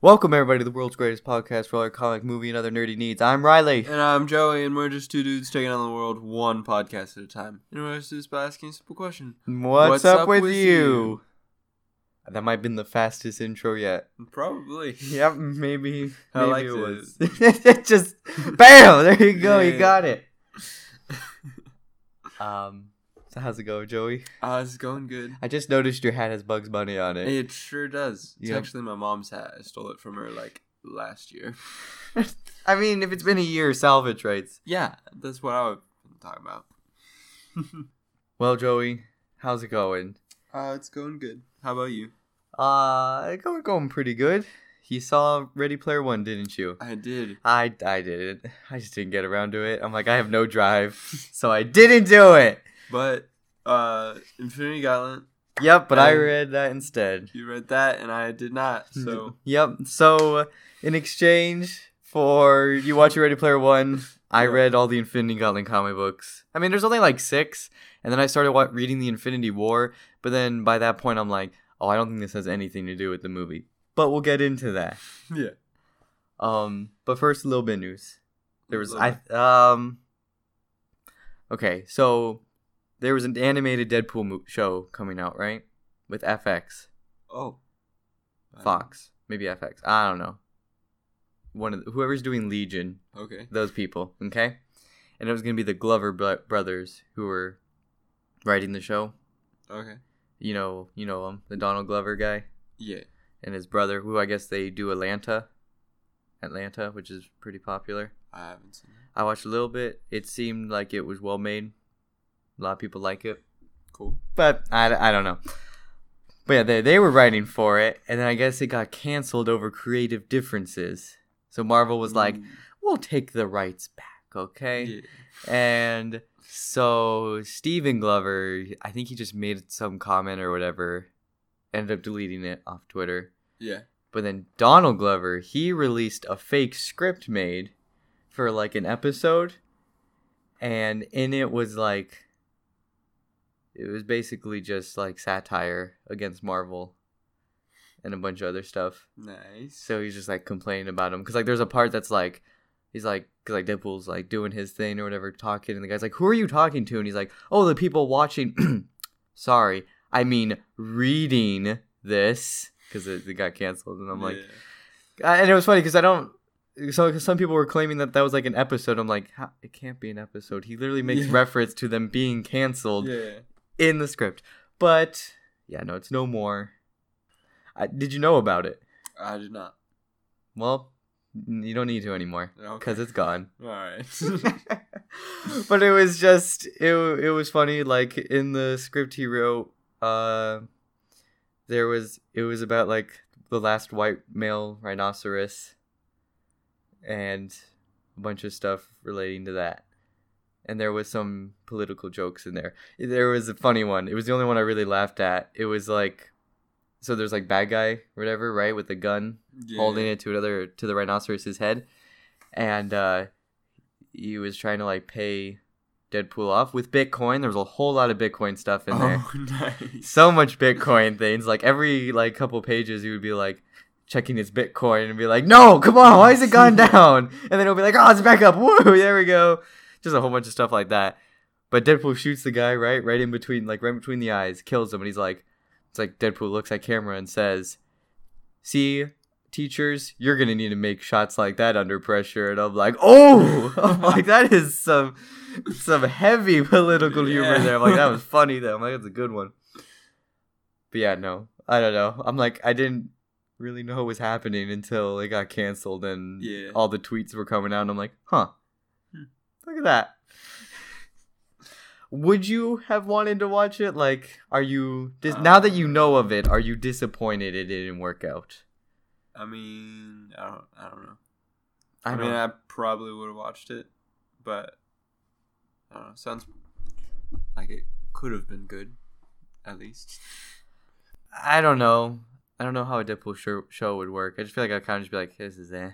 Welcome everybody to the world's greatest podcast for all your comic, movie, and other nerdy needs. I'm Riley. And I'm Joey, and we're just two dudes taking on the world one podcast at a time. And we're just do this by asking a simple question. What's, up, with, you? That might have been the fastest intro yet. Probably. Yep, maybe. I maybe liked it it. Just bam! There you go. You Yeah. got it. Um. So how's it going, Joey? Uh, it's going good. I just noticed your hat has Bugs Bunny on it. It sure does. It's Yep. actually my mom's hat. I stole it from her, like, last year. I mean, if it's been a year, salvage rights. Yeah, that's what I was talking about. Well, Joey, how's it going? uh, it's going good. How about you? Uh, going going pretty good. You saw Ready Player One, didn't you? I did. I I didn't. I just didn't get around to it. I'm like, I have no drive, so I didn't do it. But, uh, Infinity Gauntlet, Yep, but I read that instead. you read that, and I did not. So, Yep. So in exchange for you watching Ready Player One, I Yeah. read all the Infinity Gauntlet comic books. I mean, there's only like six, and then I started wa- reading the Infinity War. But then by that point, I'm like, oh, I don't think this has anything to do with the movie. But we'll get into that. yeah. Um, but first, a little bit news. There was I um. Okay, so there was an animated Deadpool mo- show coming out, right? With FX, Oh. Fox, maybe FX. I don't know. One of the, whoever's doing Legion, Okay. those people, okay? And it was gonna be the Glover bro- brothers who were writing the show. Okay. You know, you know him, the Donald Glover guy, Yeah. and his brother, who I guess they do Atlanta, Atlanta, which is pretty popular. I haven't seen that. I watched a little bit. It seemed like it was well made. A lot of people like it, Cool. but I, I don't know. But yeah, they they were writing for it, and then I guess it got canceled over creative differences. So Marvel was like, Mm, "We'll take the rights back, okay?" yeah. And so Stephen Glover, I think he just made some comment or whatever, ended up deleting it off Twitter. Yeah. But then Donald Glover, he released a fake script made for like an episode. And in it was like it was basically just like satire against Marvel and a bunch of other stuff. Nice. So he's just like complaining about him cuz like there's a part that's like he's like cuz like Deadpool's like doing his thing or whatever talking and the guy's like who are you talking to and he's like oh the people watching sorry I mean reading this cuz it, it got canceled and I'm like Yeah. I- and it was funny because I don't. So 'cause some people were claiming that that was like an episode. I'm like, it can't be an episode. He literally makes Yeah. reference to them being canceled yeah. In the script. But yeah, no, it's no more. I, did you know about it? I did not. Well, you don't need to anymore Okay. because it's gone. All right. but it was just it. It was funny. Like in the script he wrote, uh, there was it was about like the last white male rhinoceros, and a bunch of stuff relating to that. And there was some political jokes in there. There was a funny one. It was the only one I really laughed at. It was like, so there's like bad guy, whatever, right, with the gun, yeah. holding it to another to the rhinoceros's head, and uh, he was trying to like pay Deadpool off with Bitcoin. There was a whole lot of Bitcoin stuff in there. Oh, nice. So much Bitcoin things. Like every like couple pages, he would be like checking his Bitcoin and be like, "No, come on, why is it gone down?" And then he'll be like, "Oh, it's back up. Woo, there we go." Just a whole bunch of stuff like that. But Deadpool shoots the guy right, right in between, like right between the eyes, kills him, and he's like, "It's like Deadpool looks at camera and says." See, teachers, you're gonna need to make shots like that under pressure. And I'm like, oh, I'm like that is some some heavy political humor Yeah. there. I'm like, that was funny though. I'm like, that's a good one. But yeah, no, I don't know. I'm like, I didn't really know what was happening until it got canceled and Yeah. all the tweets were coming out. And I'm like, huh. Look at that. Would you have wanted to watch it? Like, are you dis- now that you know of it? Are you disappointed it didn't work out? I mean, I don't. I don't know. I, I, mean, mean, I probably would have watched it, but I don't know. Sounds like it could have been good, at least. I don't know. I don't know how a Deadpool show, show would work. I just feel like I'd kind of just be like, this is eh.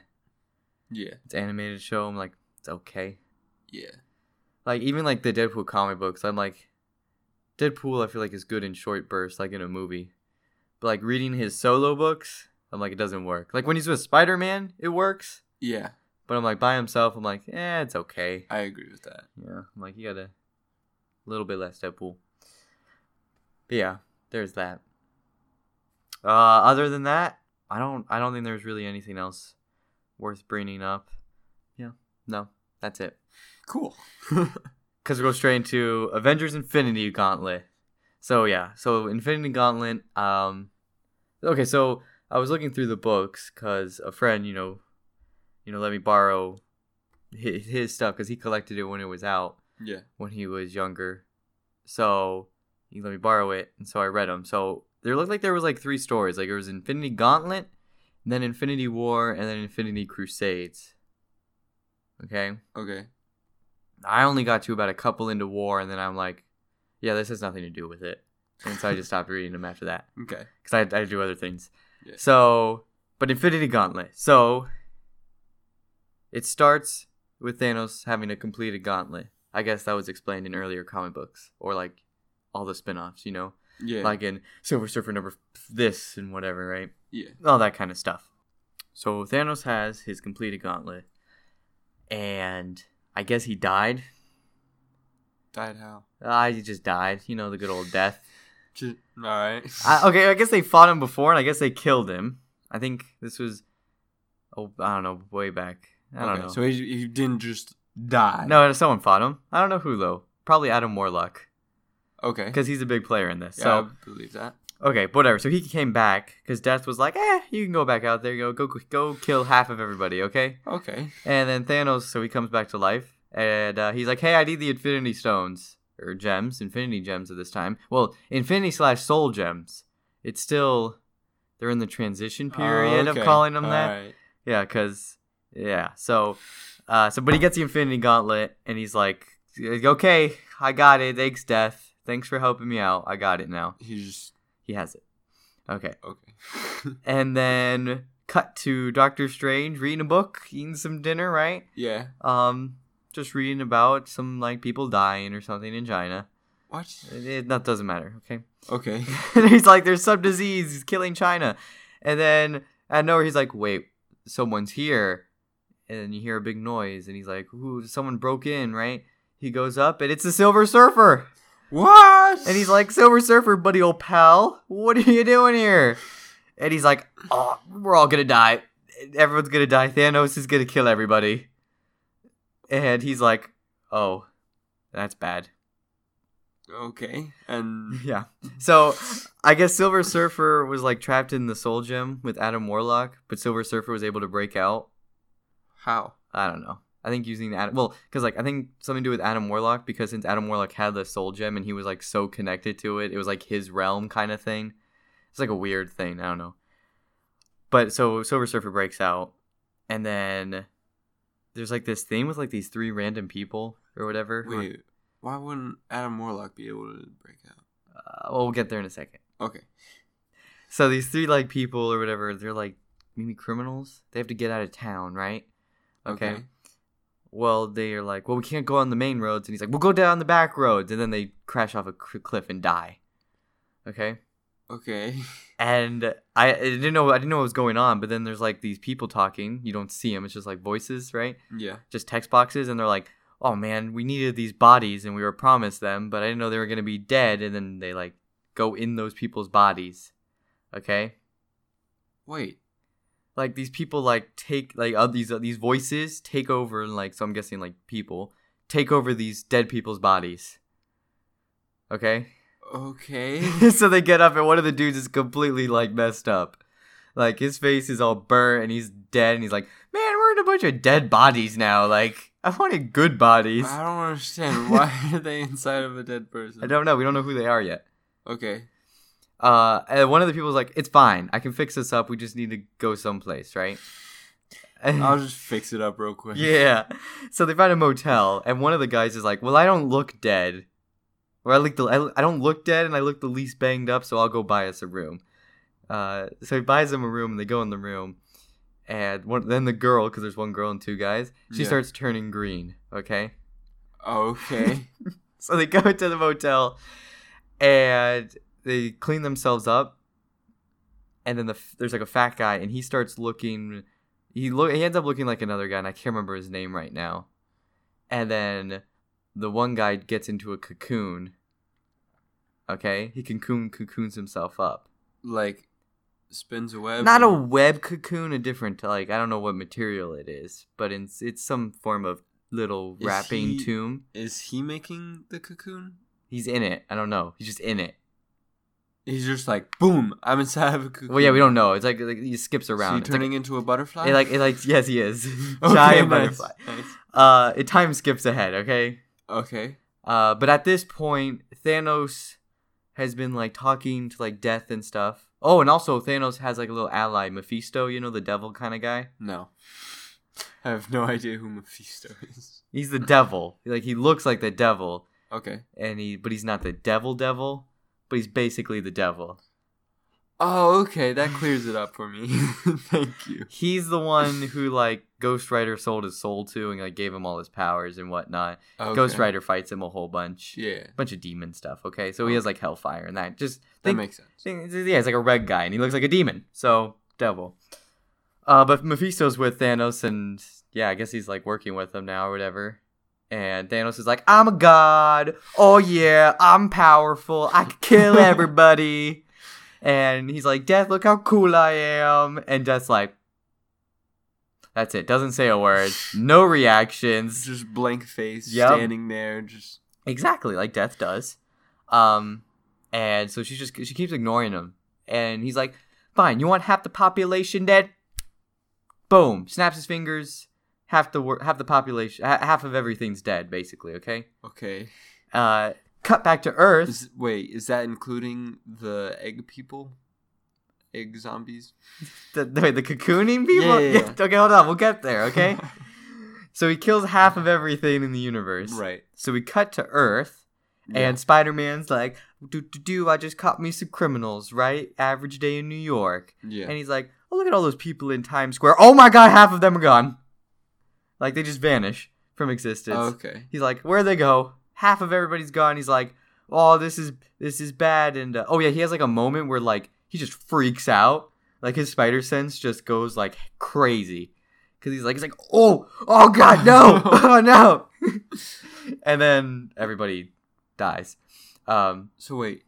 Yeah. It's animated show. I'm like, it's okay. Yeah. Like even like the Deadpool comic books, I'm like, Deadpool. I feel like is good in short bursts, like in a movie. But like reading his solo books, I'm like, it doesn't work. Like when he's with Spider Man, it works. Yeah, But I'm like by himself, I'm like, eh, it's okay. I agree with that. Yeah, I'm like you gotta a little bit less Deadpool. But yeah, there's that. Uh, other than that, I don't, I don't think there's really anything else worth bringing up. Yeah, no, that's it. Cool. Because we go straight into Avengers Infinity Gauntlet. So yeah, so Infinity Gauntlet. Um, okay, so I was looking through the books because a friend, you know, you know, let me borrow his, his stuff because he collected it when it was out yeah. when he was younger. So he let me borrow it, and so I read them. So there looked like there was like three stories. Like there was Infinity Gauntlet, then Infinity War, and then Infinity Crusades. Okay. Okay. I only got to about a couple into war, and then I'm like, yeah, this has nothing to do with it. And so I just stopped reading them after that Okay. because I, I do other things. Yeah. So, but Infinity Gauntlet. So it starts with Thanos having a completed gauntlet. I guess that was explained in earlier comic books or like all the spin offs, you know? Yeah. Like in Silver Surfer number this and whatever, right? yeah. all that kind of stuff. So Thanos has his completed gauntlet, and I guess he died. Died how? Ah, he just died. You know the good old death. Just, all right. I, okay, I guess they fought him before, and I guess they killed him. I think this was, oh, I don't know, way back. I don't okay, know. So he, he didn't just die. no, someone fought him. I don't know who though. Probably Adam Warlock, Okay. because he's a big player in this. yeah, So I believe that. Okay, whatever. So he came back because Death was like, "Eh, you can go back out there. Go, go, go, kill half of everybody." Okay. Okay. And then Thanos, so he comes back to life, and uh, he's like, "Hey, I need the Infinity Stones or gems, Infinity Gems at this time. Well, Infinity slash Soul Gems. It's still they're in the transition period of Okay, calling them that. alright. Yeah, because yeah. So, uh, so but he gets the Infinity Gauntlet, and he's like, "Okay, I got it. Thanks, Death. Thanks for helping me out. I got it now. He just He has it. Okay." okay. And then cut to Doctor Strange reading a book, eating some dinner, right? yeah. Um, just reading about some like people dying or something in China. What? It, it- that doesn't matter, okay? Okay. and he's like, "There's some disease he's killing China," and then out of nowhere he's like, "Wait, someone's here," and then you hear a big noise, and he's like, "Ooh, someone broke in, right?" He goes up, and it's the Silver Surfer, What? and he's like, "Silver Surfer, buddy, old pal, what are you doing here?" And he's like, "Oh, we're all gonna die. Everyone's gonna die. Thanos is gonna kill everybody." And he's like, "Oh, that's bad." okay. And Yeah. So I guess Silver Surfer was like trapped in the Soul Gem with Adam Warlock, but Silver Surfer was able to break out. how? I don't know. I think using Adam, well, because like I think something to do with Adam Warlock because since Adam Warlock had the Soul Gem and he was like so connected to it, it was like his realm kind of thing. It's like a weird thing. I don't know. But so Silver Surfer breaks out, and then there's like this thing with like these three random people or whatever. Wait. Why wouldn't Adam Warlock be able to break out? Uh, well, we'll get there in a second. Okay. So these three like people or whatever, they're like maybe criminals. They have to get out of town, right? Okay. Well, they are like, well, we can't go on the main roads, and he's like, we'll go down the back roads, and then they crash off a cl- cliff and die. Okay. Okay. And I, I didn't know I didn't know what was going on, but then there's like these people talking. You don't see them; it's just like voices, right? Yeah. Just text boxes, and they're like, "Oh man, we needed these bodies, and we were promised them, but I didn't know they were gonna be dead." And then they like go in those people's bodies. Okay. Wait. Like these people like take like uh, these uh, these voices take over and like so I'm guessing like people take over these dead people's bodies. Okay, Okay. so they get up and one of the dudes is completely like messed up, like his face is all burnt and he's dead and he's like, man, we're in a bunch of dead bodies now. Like I wanted good bodies. I don't understand. Why are they inside of a dead person? I don't know. We don't know who they are yet. Okay. Uh, and one of the people's like, it's fine. I can fix this up. We just need to go someplace, right? I'll just fix it up real quick. Yeah. So they find a motel, and one of the guys is like, "Well, I don't look dead, or I look the I, I don't look dead, and I look the least banged up, so I'll go buy us a room." Uh, so he buys them a room, and they go in the room, and one, then the girl, because there's one girl and two guys, she Yeah. starts turning green. Okay. Okay. So they go to the motel, and they clean themselves up, and then the there's like a fat guy, and he starts looking. He look. He ends up looking like another guy, and I can't remember his name right now. And then the one guy gets into a cocoon. Okay, he cocoon cocoons himself up. Like spins a web. Not a web cocoon, a different like I don't know what material it is, but it's it's some form of little Is wrapping he- tomb. Is he making the cocoon? He's in it. I don't know. He's just in it. He's just like boom. I'm inside of a cocoon. Well, yeah, we don't know. It's like, like he skips around. he It's like- turning into a butterfly? It like it like yes he is Okay, giant nice, butterfly. nice. Uh, it time skips ahead. Okay. Okay. Uh, but at this point, Thanos has been like talking to like Death and stuff. Oh, and also Thanos has like a little ally, Mephisto. You know the devil kind of guy. No. I have no idea who Mephisto is. He's the devil. Like he looks like the devil, Okay. and he but he's not the devil devil, but he's basically the devil. Oh, okay. That clears it up for me. Thank you. He's the one who like Ghost Rider sold his soul to and like gave him all his powers and whatnot. Okay. Ghost Rider fights him a whole bunch. Yeah. bunch of demon stuff. Okay, so he has like Hellfire and that. Just That makes sense. yeah, he's like a red guy and he looks like a demon. So devil. Uh, but Mephisto's with Thanos and yeah, I guess he's like working with him now or whatever. And Thanos is like, I'm a god. Oh yeah, I'm powerful. I can kill everybody. and he's like, Death, look how cool I am. And Death's like, that's it. Doesn't say a word. No reactions. Just blank face, Yep. standing there, just Exactly, like Death does. Um, and so she just she keeps ignoring him, and he's like, "Fine, you want half the population dead?" Boom! Snaps his fingers. Half the wor- half the population, ha- half of everything's dead, basically. Okay. okay. Uh, cut back to Earth. Is, wait, is that including the egg people? Egg zombies? The, the, the cocooning people. Yeah, yeah, yeah. Okay, hold on. We'll get there. Okay. so he kills half of everything in the universe. right. So we cut to Earth. And Spider Man's like, do do do, I just caught me some criminals, right? Average day in New York. yeah. And he's like, oh, look at all those people in Times Square. Oh my god, half of them are gone. Like, they just vanish from existence. okay. He's like, where'd they go? Half of everybody's gone. He's like, oh, this is this is bad. And uh, oh yeah, he has like a moment where like he just freaks out. Like his spider sense just goes like crazy. Cause he's like, he's like, oh, oh god, no, oh no. and then everybody dies. Um, So wait.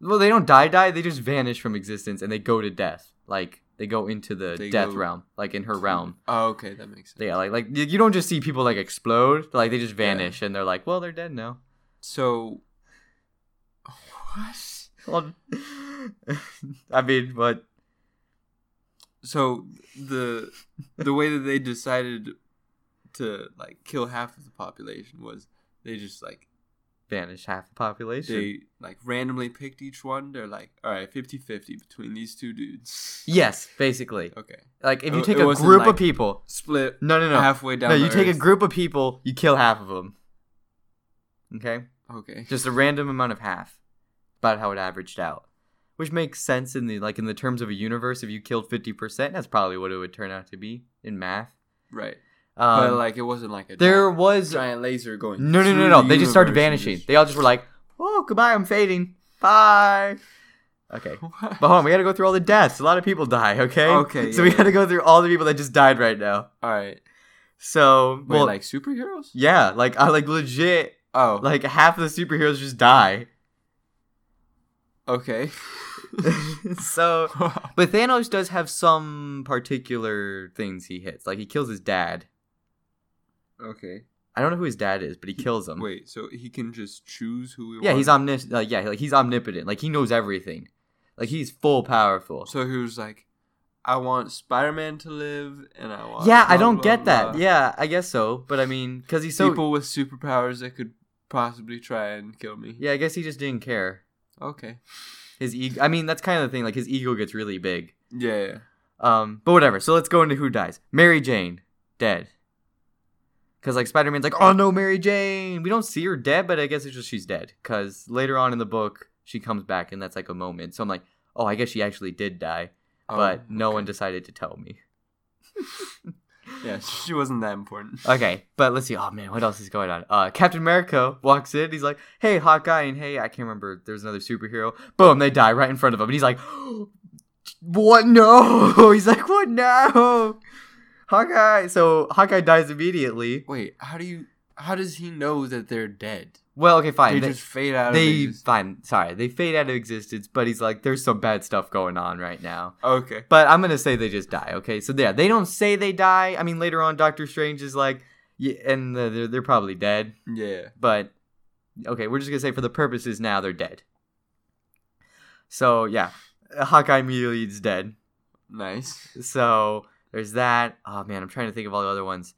well, they don't die, die. They just vanish from existence and they go to death. Like they go into the They death go- realm, like in her realm. Oh, okay, that makes sense. Yeah, like like you don't just see people like explode. Like they just vanish and they're like, well, they're dead now. So what? Well, I mean, but So the the way that they decided to like kill half of the population was they just like vanish half the population. they like randomly picked each one. They're like, all right, 50-50 between these two dudes. yes, basically. Okay. Like if you take it a group like- of people, Split no, no, no, halfway down. no, you take a group of people, you kill half of them. Okay, Okay. just a random amount of half. About how it averaged out, which makes sense in the like in the terms of a universe. If you killed fifty percent, that's probably what it would turn out to be in math. Right. Um, but like it wasn't like a there giant, was giant laser going. No, no, no, no. the They just started vanishing. just- They all just were like, "Oh, goodbye. I'm fading. Bye." Okay, but hold on. We got to go through all the deaths. A lot of people die. Okay. Okay, So yeah, we got to go through all the people that just died right now. All right. So, Wait, well, like superheroes? yeah, like I like legit, Oh, like half of the superheroes just die. okay. so, but Thanos does have some particular things he hits. Like he kills his dad. Okay. I don't know who his dad is, but he kills him. Wait, so he can just choose who he yeah, wants? he's omnis. Like yeah, like he's omnipotent. Like he knows everything. Like he's full powerful. So he was like, I want Spider Man to live, and I want. yeah, I don't blah, get that. Yeah, I guess so. But I mean, because he's so. People with superpowers that could possibly try and kill me. Yeah, I guess he just didn't care. Okay. His ego. I mean, that's kind of the thing. Like his ego gets really big. Yeah. yeah. Um, but whatever. So let's go into who dies. Mary Jane, dead. Because like Spider Man's like, oh no, Mary Jane. We don't see her dead, but I guess it's just she's dead. Because later on in the book, she comes back, and that's like a moment. So I'm like, oh, I guess she actually did die, Oh, but no okay. one decided to tell me. Yeah, she wasn't that important. Okay, but let's see. Oh man, what else is going on? Uh, Captain America walks in. He's like, "Hey, Hawkeye," and hey, I can't remember. There's another superhero. Boom, they die right in front of him, and he's like, what? No. He's like, what? No. Hawkeye. So Hawkeye dies immediately. Wait, how do you? How does he know that they're dead? Well, okay, fine. They, They, just fade out. they fine. Sorry, they fade out of existence. But he's like, there's some bad stuff going on right now. Okay. But I'm gonna say they just die. Okay, so yeah, they don't say they die. I mean, later on, Doctor Strange is like, yeah, and they're they're probably dead. Yeah. But okay, we're just gonna say for the purposes now they're dead. So yeah, Hawkeye immediately is dead. Nice. So there's that. Oh man, I'm trying to think of all the other ones.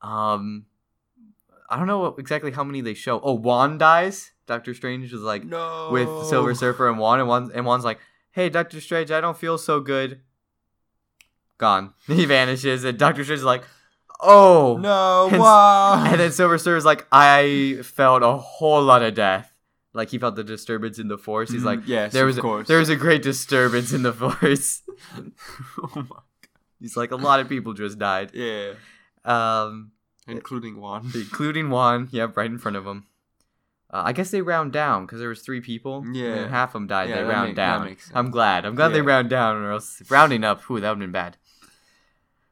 Um, I don't know what, exactly how many they show. Oh, Wong dies. Doctor Strange is like No. with Silver Surfer and Wong, and Wong and Wong's like, "Hey, Doctor Strange, I don't feel so good." Gone. He vanishes, and Doctor Strange is like, "Oh No. And- Wow. And then Silver Surfer's like, "I felt a whole lot of death." Like he felt the disturbance in the force. He's like, Mhm, yes, there of was a, there was a great disturbance in the force." oh my. He's like, a lot of people just died, Yeah. um, Including one. including one. Yep, right in front of him. Uh, I guess they round down because there was three people. Yeah. and half of them died. Yeah, they round make- down. I'm glad. I'm glad they round down, or else rounding up. Whew, that would have been bad.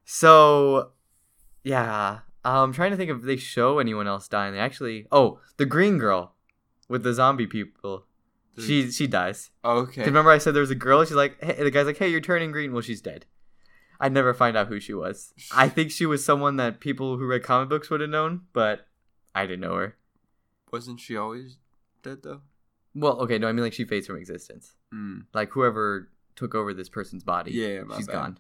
So, yeah, I'm trying to think if they show anyone else dying. They actually, oh, the green girl with the zombie people. She she dies. Okay. Remember I said there was a girl. She's like, hey, the guy's like, hey, you're turning green. Well, she's dead. I never find out who she was. I think she was someone that people who read comic books would have known, but I didn't know her. Wasn't she always dead though? Well, okay, no, I mean like she fades from existence. Mm. Like whoever took over this person's body, Yeah, she's bad. gone.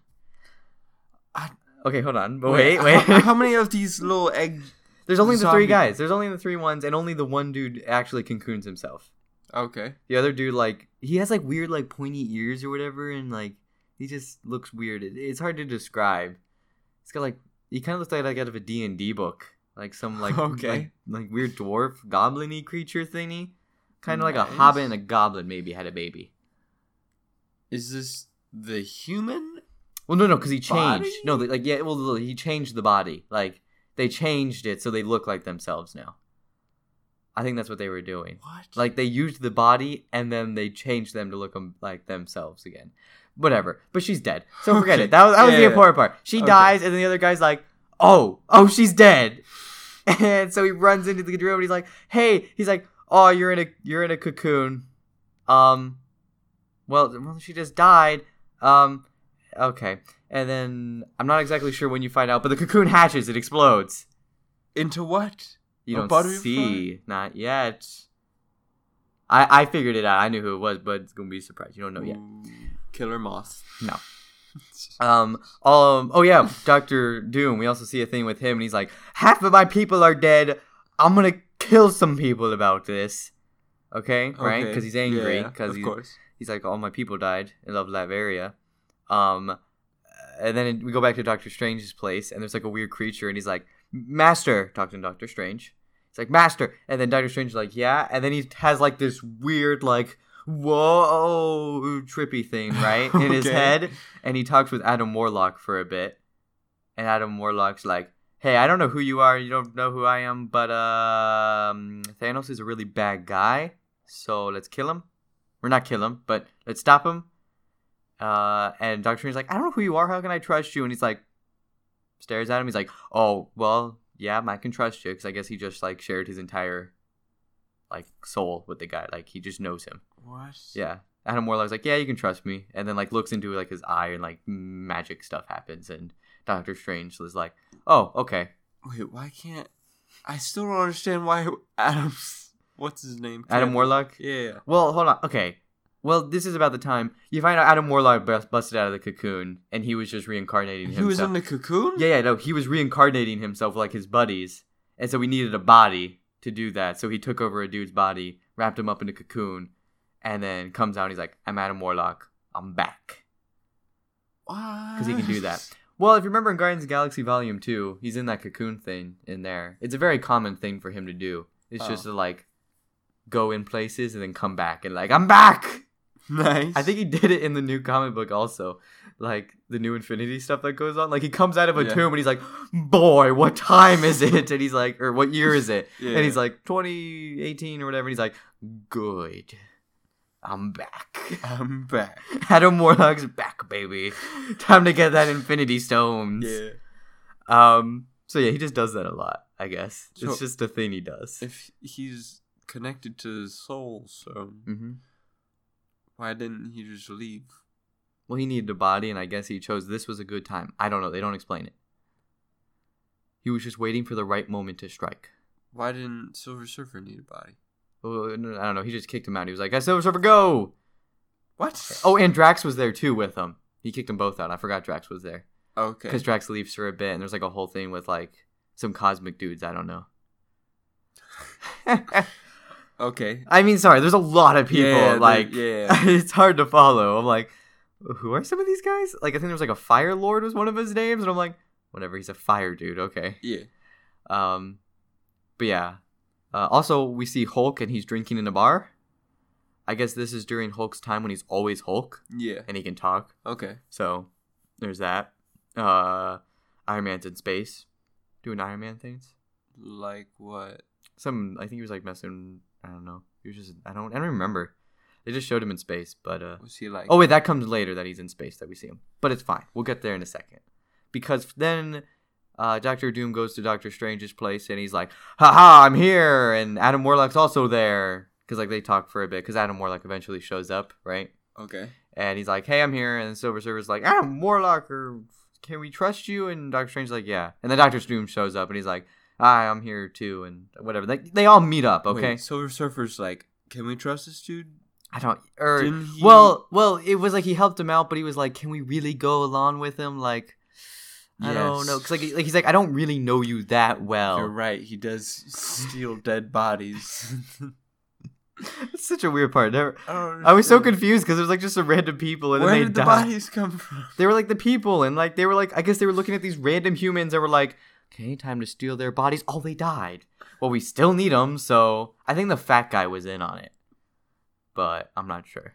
I- Okay, hold on. But wait, How- wait. How, many of these little egg? There's only the three guys. There's only the three ones, and only the one dude actually cocoons himself. Okay. The other dude, like, he has like weird, like pointy ears or whatever, and like he just looks weird. It, it's hard to describe. He's got like he kind of looks like like out of a D and D book, like some like Okay. like, like weird dwarf goblin-y creature thingy, kind of like a hobbit and a goblin maybe had a baby. Is this the human? Well, no, no, because he changed. Body? No, like yeah, well, he changed the body. Like they changed it so they look like themselves now. I think that's what they were doing. What? Like they used the body and then they changed them to look um, like themselves again. Whatever. But she's dead. So forget Okay. it. That was, that was the important part. She Okay. dies and then the other guy's like, "Oh, oh, she's dead." And so he runs into the room and he's like, "Hey," he's like, "Oh, you're in a you're in a cocoon." Um well, well she just died. Um okay. And then I'm not exactly sure when you find out, but the cocoon hatches, it explodes. Into what? You A don't see, not yet. I I figured it out. I knew who it was, but it's gonna be a surprise. You don't know yet. Ooh, Killer moth. No. Um. Um. Oh yeah, Doctor Doom. We also see a thing with him, and he's like, "Half of my people are dead. I'm gonna kill some people about this." Okay, right? Okay. Because he's angry. Yeah, Because of he's course. he's like, all my people died in Love Latveria. Um, and then we go back to Doctor Strange's place, and there's like a weird creature, and he's like, Master, talking to Doctor Strange. He's like, Master, and then Doctor Strange is like, Yeah, and then he has like this weird like. Whoa, trippy thing, right? In his head. And he talks with Adam Warlock for a bit. And Adam Warlock's like, Hey, I don't know who you are. You don't know who I am, but um, Thanos is a really bad guy. So let's kill him. We're not kill him, but let's stop him. Uh, and Doctor Strange's like, I don't know who you are. How can I trust you? And he's like, stares at him. He's like, Oh, well, yeah, I can trust you because I guess he just like shared his entire like soul with the guy. Like he just knows him. What? Yeah. Adam Warlock's like, Yeah, you can trust me. And then like looks into like his eye and like magic stuff happens. And Doctor Strange is like, Oh, okay. Wait, why can't? I still don't understand why Adam's. What's his name? Adam Can't- Warlock. Yeah. Well, hold on. Okay. Well, this is about the time you find out Adam Warlock bus- busted out of the cocoon, and he was just reincarnating himself. He himself. was in the cocoon. yeah, yeah, no, he was reincarnating himself like his buddies, and so we needed a body to do that. So he took over a dude's body, wrapped him up in a cocoon, and then comes out. and He's like, "I'm Adam Warlock. I'm back." Because Because he can do that. Well, if you remember in Guardians of the Galaxy Volume Two, he's in that cocoon thing in there. It's a very common thing for him to do. It's just Oh. to like go in places and then come back and like, "I'm back." nice. I think he did it in the new comic book also. Like the new Infinity stuff that goes on. Like he comes out of a Yeah. tomb and he's like, Boy, what time is it? And he's like, or what year is it? Yeah. And he's like, 2018 or whatever. And he's like, Good. I'm back. I'm back. Adam Warlock's back, baby. Time to get that Infinity Stones. Yeah. Um. So yeah, he just does that a lot. I guess So- it's just a thing he does. If he's connected to his soul, so hmm why didn't he just leave? Well, he needed a body, and I guess he chose this was a good time. I don't know. They don't explain it. He was just waiting for the right moment to strike. Why didn't Silver Surfer need a body? Oh, I don't know. He just kicked him out. He was like, "I Silver Surfer, go!" What? Oh, and Drax was there too with him. He kicked them both out. I forgot Drax was there okay. because Drax leaves for a bit, and there's like a whole thing with like some cosmic dudes. I don't know. Okay. I mean, sorry. There's a lot of people. Yeah, like, yeah. it's hard to follow. I'm like, who are some of these guys? Like, I think there was like a Fire Lord was one of his names, and I'm like, whatever. He's a fire dude. Okay. Yeah. Um, but yeah. Uh, also, we see Hulk, and he's drinking in a bar. I guess this is during Hulk's time when he's always Hulk Yeah. and he can talk. Okay. So there's that. Uh, Iron Man's in space, doing Iron Man things. Like what? Some I think he was like messing. I don't know. He was just I don't I don't remember. They just showed him in space, but uh. Was he like? Oh wait, that comes later that he's in space that we see him. But it's fine. We'll get there in a second. Because then uh, Doctor Doom goes to Doctor Strange's place and he's like, "Haha, I'm here!" And Adam Warlock's also there because like they talk for a bit. Because Adam Warlock eventually shows up, right? Okay. And he's like, "Hey, I'm here." And Silver Surfer's like, "Adam Warlock, or can we trust you?" And Doctor Strange's like, "Yeah." And then Doctor Doom shows up and he's like, "Hi, I'm here too," and whatever. They they all meet up, okay? Wait, Silver Surfer's like, can we trust this dude? I don't. Or he- well, well, it was like he helped him out, but he was like, "Can we really go along with him?" Like, I don't know, because like, like he's like, "I don't really know you that well. You're right. He does steal dead bodies. It's such a weird part. Never, I, I was so confused because it was like just some random people, and Where then they did the died. bodies come from? They were like the people, and like they were like, I guess they were looking at these random humans and were like, "Okay, time to steal their bodies." Oh, they died. Well, we still need them, so I think the fat guy was in on it, but I'm not sure.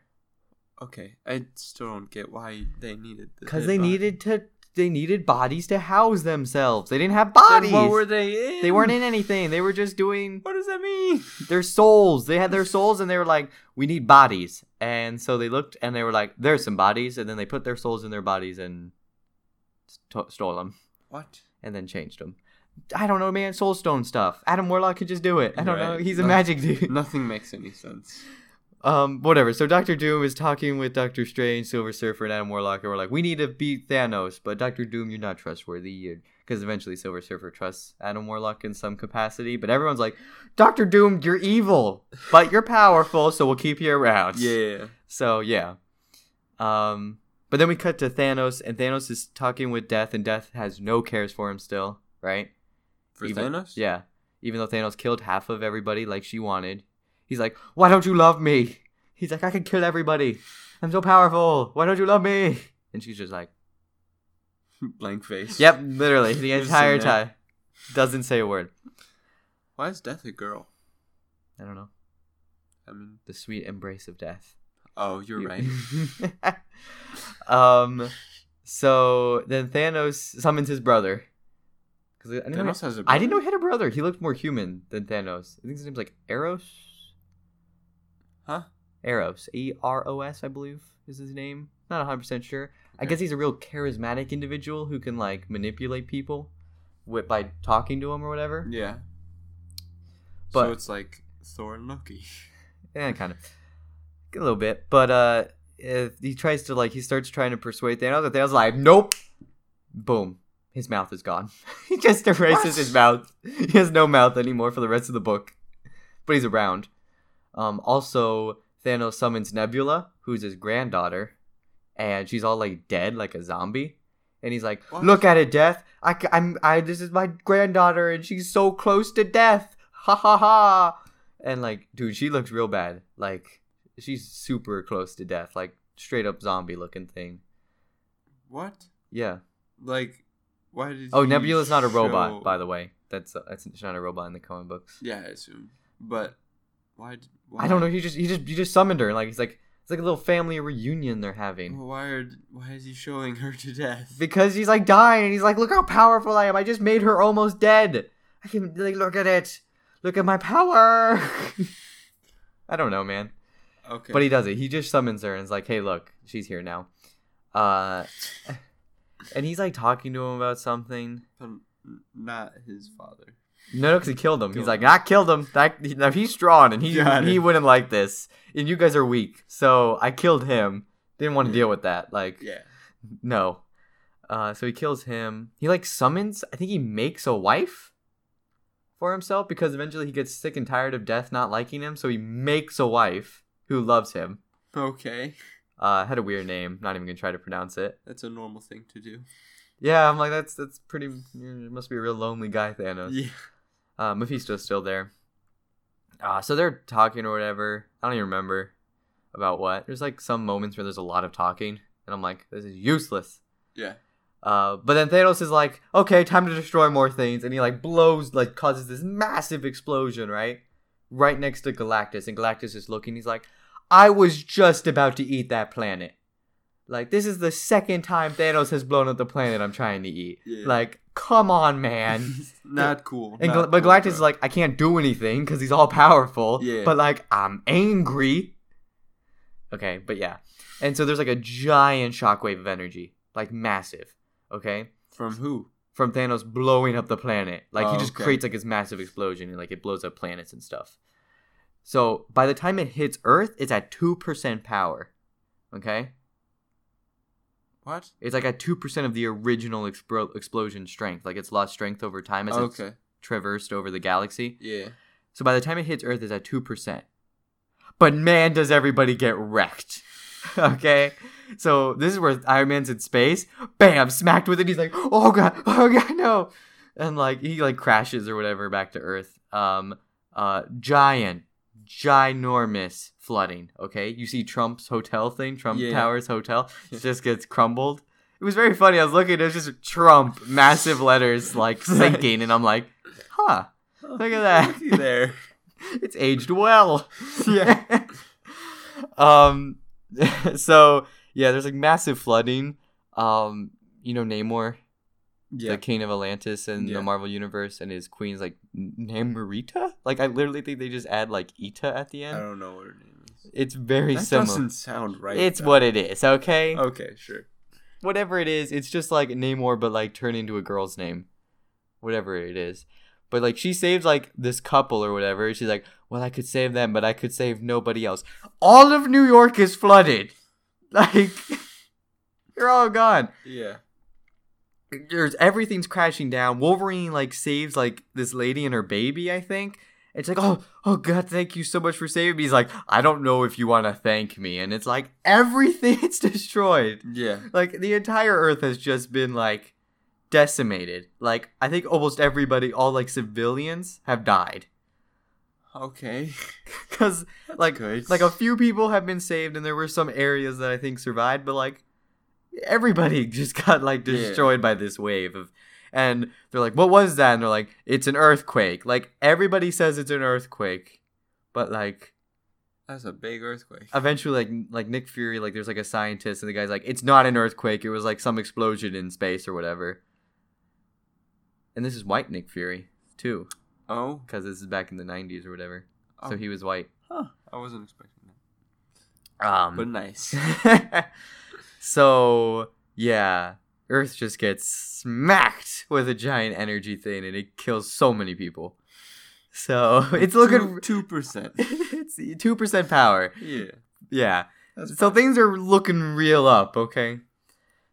Okay, I still don't get why they needed. the because dead they body. needed to they needed bodies to house themselves. They didn't have bodies. Then what were they in? they weren't in? anything. They were just doing What does that mean? their souls. They had their souls and they were like we need bodies. And so they looked and they were like there's some bodies. And then they put their souls in their bodies and st- stole them What? and then changed them i don't know man. Soul stone stuff. Adam warlock could just do it. I don't know. He's a No- magic dude. Nothing makes any sense. Um, whatever. So Doctor Doom is talking with Doctor Strange, Silver Surfer, and Adam Warlock, and we're like, we need to beat Thanos, but Doctor Doom, you're not trustworthy. Because eventually Silver Surfer trusts Adam Warlock in some capacity, but everyone's like, Doctor Doom, you're evil, but you're powerful, so we'll keep you around. Yeah. So yeah. Um, but then we cut to Thanos, and Thanos is talking with Death, and Death has no cares for him still, right? For Even- Thanos? Yeah. Even though Thanos killed half of everybody like she wanted. He's like, Why don't you love me? He's like, I can kill everybody. I'm so powerful. Why don't you love me? And she's just like, Blank face. Yep, literally. The entire time. Doesn't say a word. Why is Death a girl? I don't know. I mean, The sweet embrace of death. oh, you're You- right. um so then Thanos summons his brother. Because I, didn't know- Thanos has a. I didn't know he had a brother. He looked more human than Thanos. I think his name's like Eros. Huh? Eros, E R O S, I believe is his name. Not 100 percent sure. I guess he's a real charismatic individual who can like manipulate people with by talking to him or whatever. Yeah. But- so it's like Thor and Loki. Yeah, kind of a little bit. But uh, if he tries to like, he starts trying to persuade Thanos, and Thanos is like, nope. Boom, his mouth is gone. he just erases What? his mouth. He has no mouth anymore for the rest of the book, but he's around. Um, also, Thanos summons Nebula, who's his granddaughter, and she's all like dead, like a zombie. And he's like, What? "Look at it, Death. I, I'm, I, this is my granddaughter, and she's so close to death. Ha ha ha!" And like, dude, she looks real bad. Like, she's super close to death, like straight up zombie looking thing. What? Yeah. Like, why did? Oh, Nebula's not a robot, by the way. That's uh, that's she's not a robot in the comic books. Yeah, I assume. But why? why? I don't know. He just he just he just summoned her. Like he's like it's like a little family reunion they're having. Well, why are? Why is he showing her to death? Because he's like dying, and he's like, "Look how powerful I am! I just made her almost dead. I can like look at it. Look at my power." I don't know, man. Okay. But he does it. He just summons her and is like, "Hey, look, she's here now." Uh, and he's like talking to him about something. N- not his father. No, no, because he killed him. He's like, "I killed him. That now he's strong, and he Got he it. wouldn't like this. And you guys are weak, so I killed him. Didn't want to deal with that. Like, Yeah. no. Uh, so he kills him. He like summons. I think he makes a wife for himself because eventually he gets sick and tired of death not liking him. So he makes a wife who loves him. Okay. Uh, had a weird name. Not even gonna try to pronounce it. That's a normal thing to do. Yeah, I'm like that's that's pretty. It must be a real lonely guy, Thanos. Yeah. Uh, Mephisto's still still there. Uh, so they're talking or whatever. I don't even remember about what. There's like some moments where there's a lot of talking, and I'm like, this is useless. Yeah. Uh, but then Thanos is like, okay, time to destroy more things, and he like blows, like causes this massive explosion, right, right next to Galactus, and Galactus is looking. He's like, I was just about to eat that planet. Like this is the second time Thanos has blown up the planet I'm trying to eat. Yeah. Like, come on, man. not cool. And not but cool, Galactus bro. is like, I can't do anything because he's all powerful. Yeah. But like, I'm angry. Okay, but yeah. And so there's like a giant shockwave of energy, like massive. Okay, from who? from Thanos blowing up the planet. Like he Oh, just okay. creates like this massive explosion and like it blows up planets and stuff. So by the time it hits Earth, it's at two percent power. Okay, What? it's like at two percent of the original expro- explosion strength. Like it's lost strength over time as it's traversed over the galaxy. Yeah. So by the time it hits Earth, it's at two percent. But man, does everybody get wrecked. okay, so this is where Iron Man's in space. Bam, smacked with it. He's like, oh god, oh god, no, and like he like crashes or whatever back to Earth. Um, uh, giant, ginormous flooding. Okay, you see Trump's hotel thing, Trump Yeah. Towers Hotel, it just gets crumbled. It was very funny. I was looking, it was just Trump, massive letters like sinking, and I'm like, huh. Look at that. Looky there. it's aged well. Yeah. um so yeah, there's like massive flooding. Um you know Namor, Yeah. the king of Atlantis in Yeah. the Marvel universe and his queen's like Namorita? Like I literally think they just add like Ita at the end. I don't know what her name is. It's very That similar. doesn't sound right. it's though. what it is, okay? Okay, sure. Whatever it is, it's just like Namor but like turn into a girl's name. Whatever it is. But like she saves like this couple or whatever. She's like, well, I could save them, but I could save nobody else. All of New York is flooded. Like, you're all gone. Yeah. There's everything's crashing down. Wolverine like saves like this lady and her baby. I think. It's like, oh, oh God, thank you so much for saving me. He's like, I don't know if you want to thank me, and it's like everything's destroyed Yeah. like the entire earth has just been like decimated like i think almost everybody all like civilians have died Okay. because like good. like a few people have been saved and there were some areas that i think survived but like everybody just got like Yeah. destroyed by this wave of and they're like what was that and they're like it's an earthquake like everybody says it's an earthquake but like That's a big earthquake. eventually like like Nick Fury like there's like a scientist and the guy's like it's not an earthquake it was like some explosion in space or whatever. And this is white Nick Fury too Oh. because this is back in the 90s or whatever. oh. So he was white. Huh. I wasn't expecting that. Um But nice. so yeah, Earth just gets smacked with a giant energy thing and it kills so many people. So it's looking two percent. it's 2% power. Yeah. Yeah. That's so things are looking real up, okay?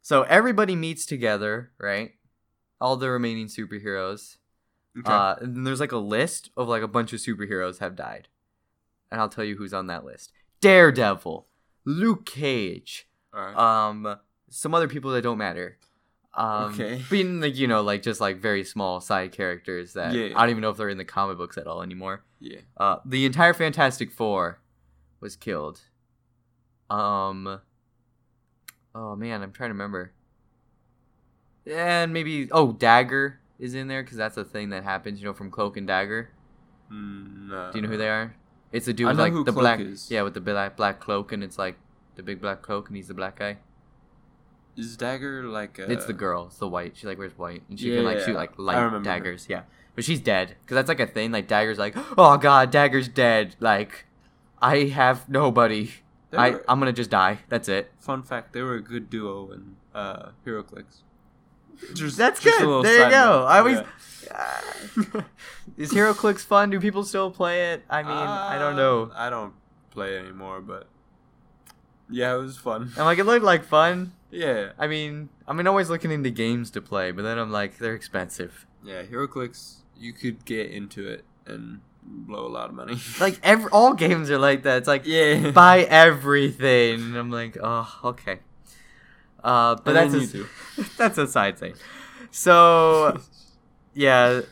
So everybody meets together, right? All the remaining superheroes. Okay. Uh, and there's like a list of like a bunch of superheroes have died. And I'll tell you who's on that list. Daredevil, Luke Cage, right. um, some other people that don't matter. Um, Okay. Being like, you know, like just like very small side characters that Yeah. I don't even know if they're in the comic books at all anymore. yeah. Uh, the entire Fantastic Four was killed. Um. Oh man, I'm trying to remember. And maybe oh Dagger is in there because that's a thing that happens, you know, from Cloak and Dagger. Mm, no. Do you know who they are? It's a dude with like the Cloak black, is. yeah, with the black black cloak, and it's like the big black cloak, and he's the black guy. Is Dagger like a... it's the girl, it's the white. She like wears white, and she can like shoot like light daggers. Yeah, but she's dead because that's like a thing. Like Dagger's like, oh god, Dagger's dead. Like, I have nobody. They I were- I'm gonna just die. That's it. Fun fact: they were a good duo in uh, HeroClix. Just- That's just good. There you go. note. I always. Yeah. Is HeroClix fun? Do people still play it? I mean, I don't know. Uh, I don't play it anymore, but yeah, it was fun. I'm like, it looked like fun. Yeah, I mean, I mean, always looking into games to play, but then I'm like, they're expensive. yeah. HeroClix, you could get into it and blow a lot of money. Like every all games are like that. It's like yeah, buy everything. And I'm like, oh, okay. Uh, but And that's a, that's a side thing. So yeah,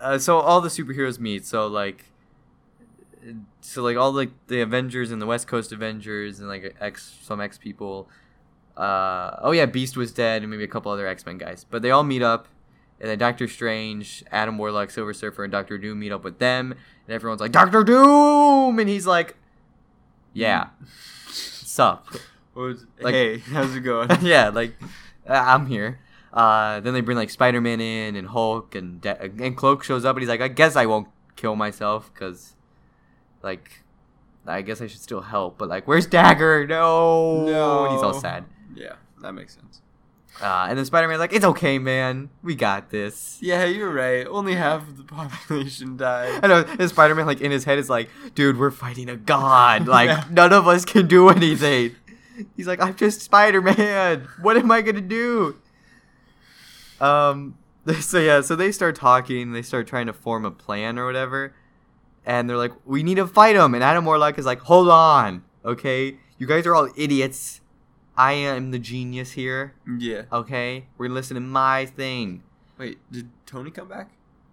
uh, so all the superheroes meet. So like, so like all like the Avengers and the West Coast Avengers and like X some X people. Uh, oh yeah, Beast was dead and maybe a couple other X Men guys, but they all meet up. And then Doctor Strange, Adam Warlock, Silver Surfer, and Doctor Doom meet up with them, and everyone's like, "Doctor Doom!" and he's like, "Yeah, sup?" Like- hey, how's it going? yeah, like uh, I'm here. Uh, then they bring like Spider Man in and Hulk and De- and Cloak shows up and he's like, I guess I won't kill myself because, like, I guess I should still help. But like, where's Dagger? No, no. And he's all sad. Yeah, that makes sense. Uh, and then Spider Man's like, It's okay, man. We got this. Yeah, you're right. Only half of the population died. I know. And Spider Man like in his head is like, Dude, we're fighting a god. Like Yeah. none of us can do anything. He's like, I'm just Spider Man. What am I gonna do? Um. So yeah. So they start talking. They start trying to form a plan or whatever. And they're like, we need to fight him. And Adam Warlock is like, hold on, okay? You guys are all idiots. I am the genius here, Yeah. okay? We're gonna listen to my thing. Wait, did Tony come back?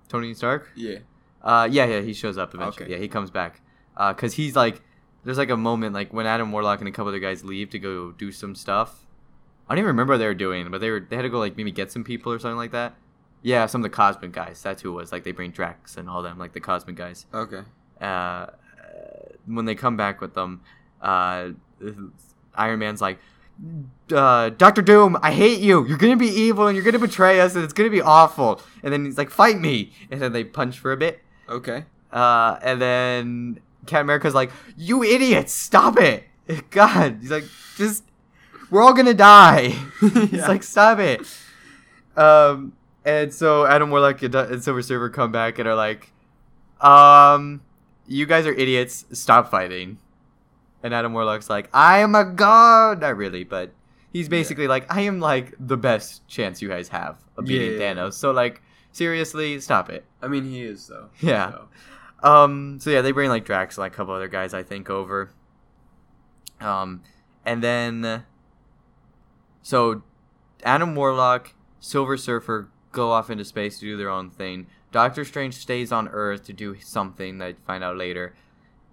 Tony Stark. Yeah. Uh, yeah, yeah, he shows up eventually. Okay. Yeah, he comes back. Uh, cause he's like, there's like a moment like when Adam Warlock and a couple other guys leave to go do some stuff. I don't even remember what they were doing, but they were they had to go like maybe get some people or something like that. Yeah, some of the Cosmic guys. That's who it was. Like they bring Drax and all them, like the Cosmic guys. Okay. Uh, when they come back with them, uh, Iron Man's like, uh, Doctor Doom, I hate you. You're gonna be evil and you're gonna betray us and it's gonna be awful. And then he's like, fight me. And then they punch for a bit. Okay. Uh, and then Captain America's like, "You idiots, stop it!" God, he's like, "Just, we're all gonna die." he's Yeah. like, "Stop it!" Um, and so Adam Warlock and Silver Surfer come back and are like, "Um, you guys are idiots. Stop fighting." And Adam Warlock's like, "I am a god." Not really, but he's basically like, "I am like the best chance you guys have of beating Yeah. Thanos." So like, seriously, stop it. I mean, he is though. Yeah. so. Um. So yeah, they bring like Drax and like a couple other guys, I think, over. Um, and then, so Adam Warlock, Silver Surfer go off into space to do their own thing. Doctor Strange stays on Earth to do something that I find out later,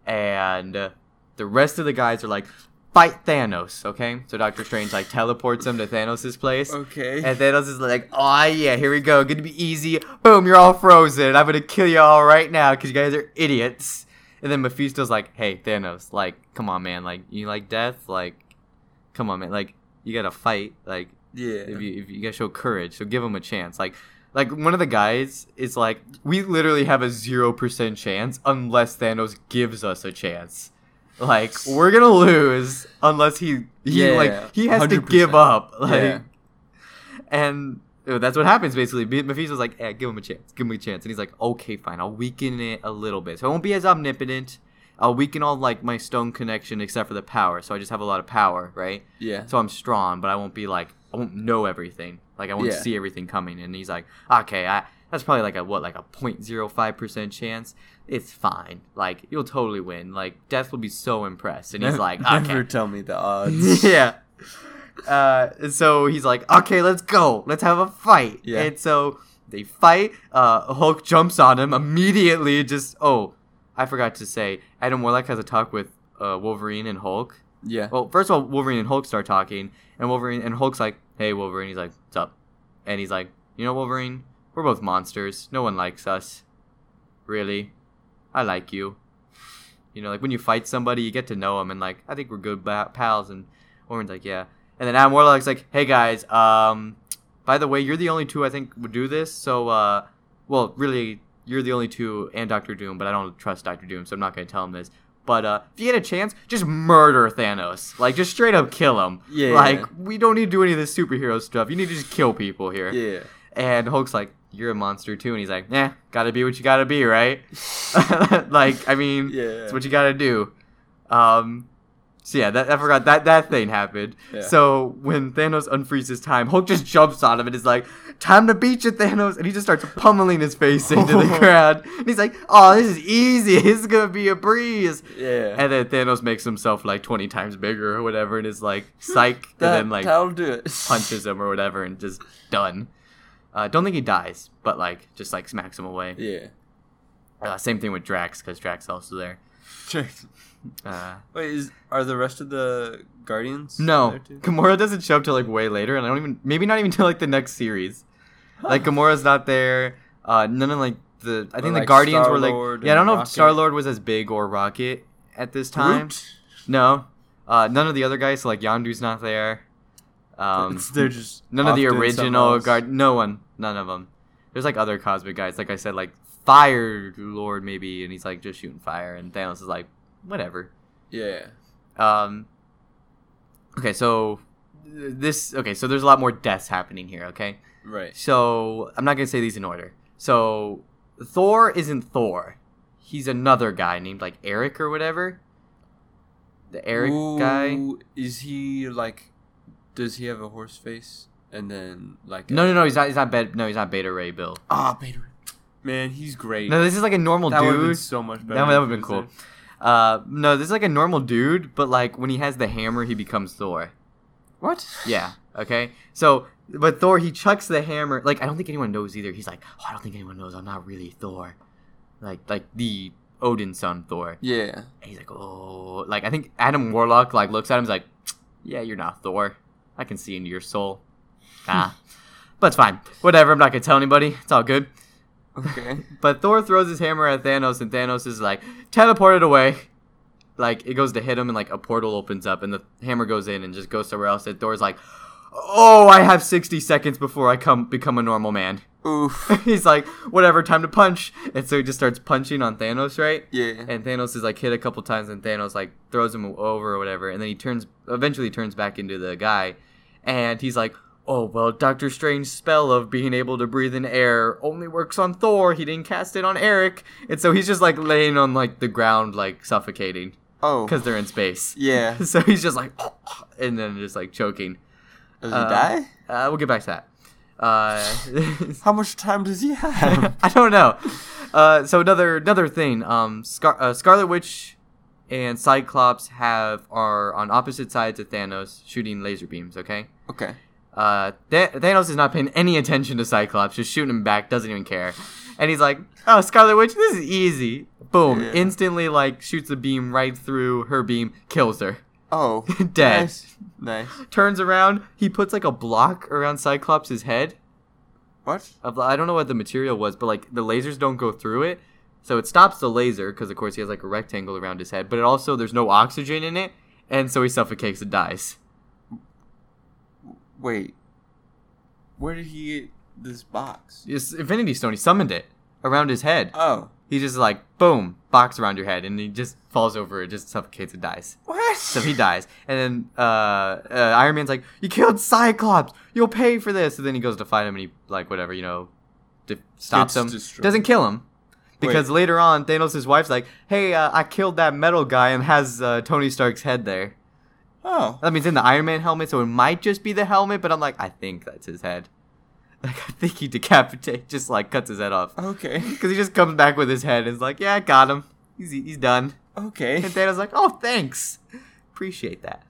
and the rest of the guys are like, fight Thanos. Okay, so Doctor Strange like teleports them to Thanos' place. Okay. And Thanos is like, oh yeah, here we go. Gonna be easy. Boom, you're all frozen. I'm gonna kill you all right now because you guys are idiots. And then Mephisto's like, hey, Thanos, like, come on, man. Like, you like death? Like, come on, man. Like, you gotta fight. Like, yeah. if you, if you gotta show courage, so give him a chance. Like, like one of the guys is like, we literally have a zero percent chance unless Thanos gives us a chance. Like, we're gonna lose unless he, he Yeah, like, he has to 100%. give up. Like, Yeah. and uh, that's what happens basically. Me- Mephisto's like, "Yeah, give him a chance. Give him a chance." And he's like, "Okay, fine. I'll weaken it a little bit. So I won't be as omnipotent. I'll weaken all like my stone connection except for the power. So I just have a lot of power, right? yeah. So I'm strong, but I won't be like I won't know everything. Like I won't Yeah. see everything coming." And he's like, "Okay, I." That's probably like a what, like a 0.05 percent chance. It's fine. Like you'll totally win. Like Death will be so impressed, and he's like, never "Okay, tell me the odds. yeah. Uh, so he's like, okay, let's go. Let's have a fight. Yeah. And so they fight. Uh, Hulk jumps on him immediately. Just oh, I forgot to say, Adam Warlock has a talk with uh, Wolverine and Hulk. Yeah. Well, first of all, Wolverine and Hulk start talking, and Wolverine and Hulk's like, "Hey, Wolverine." He's like, "What's up?" And he's like, "You know, Wolverine, we're both monsters. No one likes us. Really, I like you. You know, like when you fight somebody, you get to know them, and like I think we're good pals." And Wolverine's like, "Yeah." And then Adam Warlock's like, "Hey guys, um, by the way, you're the only two I think would do this. So, uh, well, really, you're the only two and Doctor Doom, but I don't trust Doctor Doom, so I'm not gonna tell him this. But uh, if you get a chance, just murder Thanos. Like, just straight up kill him. Yeah. Like, we don't need to do any of this superhero stuff. You need to just kill people here. Yeah. And Hulk's like, "You're a monster too," and he's like, "Yeah, gotta be what you gotta be, right?" like, I mean, Yeah. it's what you gotta do. Um, so yeah, that I forgot that that thing happened. Yeah. So when Thanos unfreezes time, Hulk just jumps on him and is like, "Time to beat you, Thanos!" And he just starts pummeling his face into the ground. And he's like, "Oh, this is easy. This is gonna be a breeze." Yeah. And then Thanos makes himself like twenty times bigger or whatever, and is like, "Psych!" that, and then like that'll do it. punches him or whatever, and just done. Uh, don't think he dies, but like just like smacks him away. Yeah. Uh, same thing with Drax because Drax also there. Check. Uh, Wait, is are the rest of the Guardians? no? Gamora doesn't show up till like way later, and I don't even maybe not even till like the next series. Like Gamora's not there. Uh, none of like the I think the Guardians were Star-Lord like yeah I don't know if Rocket? Star Lord was as big or Rocket at this time. Groot? No, uh, none of the other guys. So like Yondu's not there. Um, they're just None of the off doing something original guard. No one. None of them. There's like other cosmic guys. Like I said, like Fire Lord maybe, and he's like just shooting fire, and Thanos is like whatever. Yeah. Um. Okay, so this. Okay, so there's a lot more deaths happening here. Okay, Right. so I'm not gonna say these in order. So Thor isn't Thor. He's another guy named like Eric or whatever. The Eric guy. Is he like? Does he have a horse face? And then like a- No, no, no. He's not. He's not. Beta, no, he's not Beta Ray Bill. Ah, Beta. Ray. Man, he's great. No, this is like a normal that would have been dude. so much better. That, that would have been cool. there. Uh, no, this is like a normal dude, but like when he has the hammer, he becomes Thor. What? Yeah. Okay. So, but Thor, he chucks the hammer. Like I don't think anyone knows either. He's like, oh, I don't think anyone knows. I'm not really Thor. Like, like the Odin son Thor. Yeah. And he's like, oh, like I think Adam Warlock like looks at him, is like, yeah, you're not Thor. I can see into your soul. Nah. but it's fine. Whatever. I'm not gonna tell anybody. It's all good. Okay. But Thor throws his hammer at Thanos, and Thanos is like teleported away. Like it goes to hit him, and like a portal opens up, and the hammer goes in and just goes somewhere else. And Thor's like, "Oh, I have 60 seconds before I come become a normal man." Oof. He's like, "Whatever, time to punch." And so he just starts punching on Thanos, right? Yeah. And Thanos is like hit a couple times, and Thanos like throws him over or whatever, and then he turns eventually turns back into the guy, and he's like, "Oh well, Doctor Strange's spell of being able to breathe in air only works on Thor. He didn't cast it on Eric, and so he's just like laying on like the ground, like suffocating oh. because they're in space. Yeah. So he's just like, and then just like choking. Does he Uh, die? Uh, we'll get back to that. Uh, How much time does he have? I don't know. Uh, so another another thing. Um, Scar- uh, Scarlet Witch and Cyclops have are on opposite sides of Thanos, shooting laser beams. Okay. okay. Uh, Th- Thanos is not paying any attention to Cyclops, just shooting him back, doesn't even care. And he's like, "Oh, Scarlet Witch, this is easy." Boom! Yeah. Instantly, like shoots a beam right through her beam, kills her, Oh. dead. Nice. Nice. Turns around, he puts like a block around Cyclops' head. What? I don't know what the material was, but like the lasers don't go through it, so it stops the laser because of course he has like a rectangle around his head. But it also there's no oxygen in it, and so he suffocates and dies. Wait. Where did he get this box? It's Infinity Stone. He summoned it around his head. Oh. He just like boom, box around your head, and he just falls over. It just suffocates and dies. What? So he dies, and then uh, uh, Iron Man's like, "You killed Cyclops. You'll pay for this." And then he goes to fight him, and he like whatever you know, de- stops him. destroyed. Doesn't kill him because Wait. later on, Thanos' wife's like, "Hey, uh, I killed that metal guy," and has uh, Tony Stark's head there. Oh. That means in the Iron Man helmet, so it might just be the helmet. But I'm like, I think that's his head. Like I think he decapitate, just like cuts his head off Okay. because he just comes back with his head and is like, "Yeah, I got him. He's he's done." Okay. And Thanos like, "Oh, thanks, appreciate that."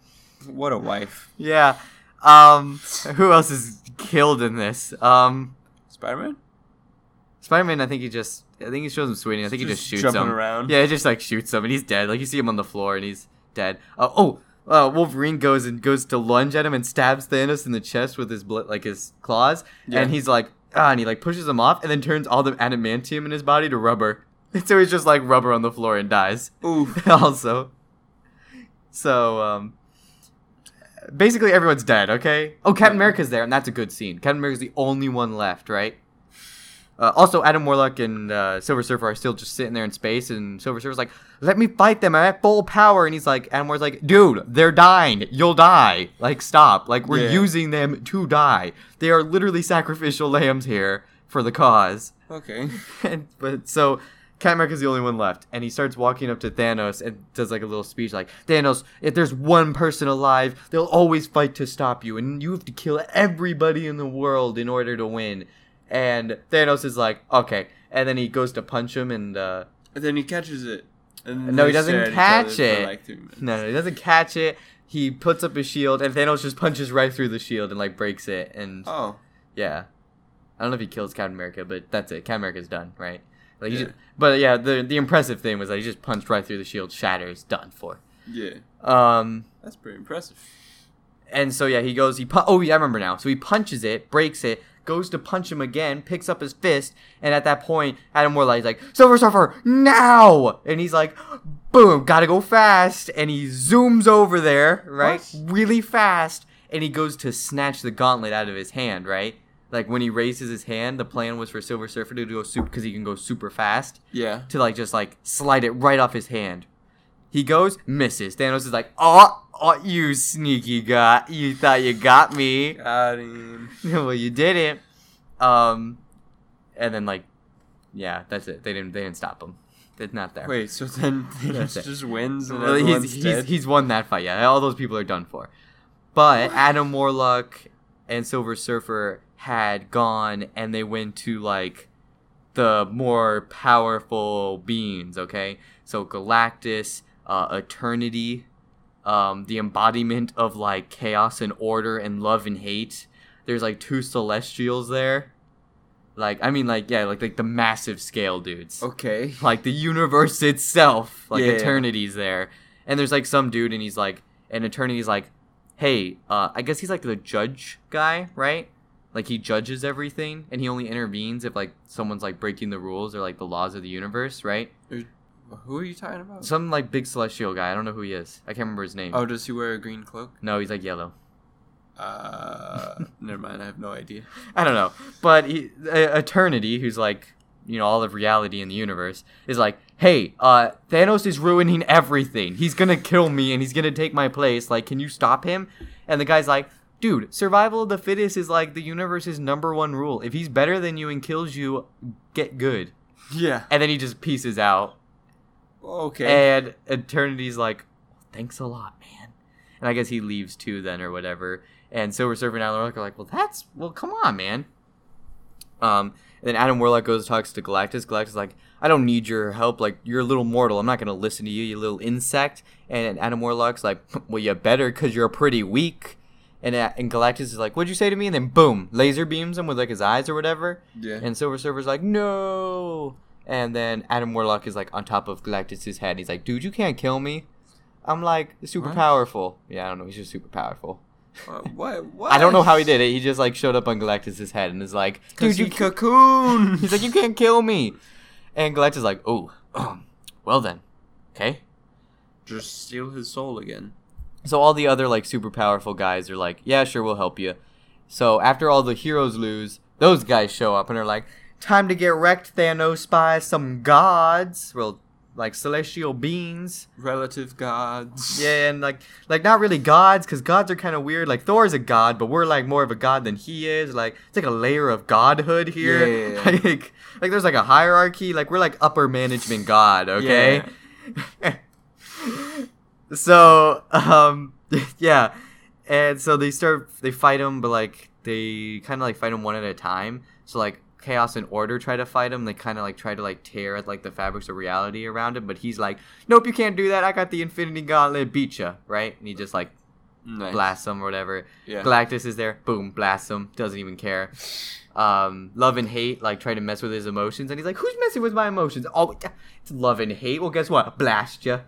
What a wife. Yeah. Um, who else is killed in this? Um, Spider Man? Spider Man. I think he just. I think he shows him swinging. I think he Just just shoots jumping him. around. Yeah, he just like shoots him, and he's dead. Like you see him on the floor, and he's dead. Uh, oh, uh, Wolverine goes and goes to lunge at him and stabs Thanos in the chest with his bl- like his claws, Yeah. and he's like, ah, and he like pushes him off, and then turns all the adamantium in his body to rubber. And so he's just like rubber on the floor and dies. Ooh. also. So, um, basically everyone's dead, okay? Oh, Captain America's there, and that's a good scene. Captain America's the only one left, right? Uh, also, Adam Warlock and uh, Silver Surfer are still just sitting there in space, and Silver Surfer's like, "Let me fight them! I'm at full power!" And he's like, Adam Warlock's like, "Dude, they're dying. You'll die. Like, stop. Like, we're Yeah. using them to die. They are literally sacrificial lambs here for the cause." Okay. and, but so Captain America's the only one left, and he starts walking up to Thanos and does like a little speech, like Thanos, if there's one person alive, they'll always fight to stop you, and you have to kill everybody in the world in order to win. And Thanos is like, okay, and then he goes to punch him, and uh, And then he catches it. And No, he doesn't stare at each catch it. like, no, no, he doesn't catch it. He puts up his shield, and Thanos just punches right through the shield and like breaks it, and Oh. yeah. I don't know if he kills Captain America, but that's it. Captain America's done, right? Like he Yeah. just, but yeah, the the impressive thing was that he just punched right through the shield, shatters, done for. Yeah. Um, That's pretty impressive. and so yeah, he goes, he pu- oh yeah, I remember now. So he punches it, breaks it, goes to punch him again, picks up his fist, and at that point, Adam Warlock's like, Silver Surfer, now! And he's like, boom, gotta go fast, and he zooms over there, right, What? really fast, and he goes to snatch the gauntlet out of his hand, right? Like when he raises his hand, the plan was for Silver Surfer to go super because he can go super fast Yeah. to like just like slide it right off his hand. He goes, misses. Thanos is like, oh, oh you sneaky guy. You thought you got me. Got him. well, you didn't. Um, and then like, yeah, that's it. They didn't. They didn't stop him. It's not there. Wait, so then That's Thanos it. just wins and Well, he's, he's, dead? he's won that fight. Yeah, all those people are done for. But Adam Warlock and Silver Surfer had gone, and they went to like the more powerful beings. Okay, so Galactus, uh, Eternity, um, the embodiment of like chaos and order and love and hate. There's like two Celestials there. Like I mean, like yeah, like like the massive scale dudes Okay. like the universe itself like Yeah. eternity's there and there's like some dude and he's like and eternity's like hey uh i guess he's like the judge guy right like he judges everything and he only intervenes if like someone's like breaking the rules or like the laws of the universe right Who are you talking about? some like big celestial guy i don't know who he is i can't remember his name Oh, does he wear a green cloak? no he's like yellow Uh, never mind. I have no idea. I don't know, but he, uh, Eternity, who's like you know all of reality in the universe, is like, hey, uh, Thanos is ruining everything. He's gonna kill me and he's gonna take my place. Like, can you stop him? And the guy's like, dude, survival of the fittest is like the universe's number one rule. If he's better than you and kills you, get good. Yeah. And then he just pieces out. Okay. And Eternity's like, thanks a lot, man. And I guess he leaves too then or whatever. And Silver Surfer and Adam Warlock are like, well, that's, well, come on, man. Um, and then Adam Warlock goes and talks to Galactus. Galactus is like, I don't need your help. Like, you're a little mortal. I'm not going to listen to you, you little insect. And Adam Warlock's like, well, you better because you're pretty weak. And, uh, and Galactus is like, what'd you say to me? And then boom, laser beams him with like his eyes or whatever. yeah. And Silver Surfer's like, no. And then Adam Warlock is like on top of Galactus's head. He's like, dude, you can't kill me. I'm like super What? powerful. Yeah, I don't know. He's just super powerful. Uh, what? What? I don't know how he did it. He just like showed up on Galactus's head and is like, Dude, you you. Cocoon. he's like, you can't kill me. And Galactus is like, oh, well then, okay. just steal his soul again. So all the other like super powerful guys are like, yeah, sure, we'll help you. So after all the heroes lose, those guys show up and are like, time to get wrecked, Thanos, by some gods. Well, like celestial beings. Relative gods. Yeah, and like like not really gods, because gods are kind of weird. Like Thor's a god, but we're like more of a god than he is. Like it's like a layer of godhood here. Yeah, yeah, yeah. like like there's like a hierarchy. Like we're like upper management god. Okay. so um yeah, and so they start they fight him, but like they kind of like fight him one at a time. So like chaos and order try to fight him. They kind of like try to like tear at like the fabrics of reality around him, but he's like, nope, you can't do that. I got the Infinity Gauntlet, beat ya, right? And he just like Nice. blasts him or whatever. Yeah. Galactus is there, boom, blasts him, doesn't even care. Um, love and hate like try to mess with his emotions, and he's like, "Who's messing with my emotions?" Oh, it's love and hate. Well, guess what? Blast ya.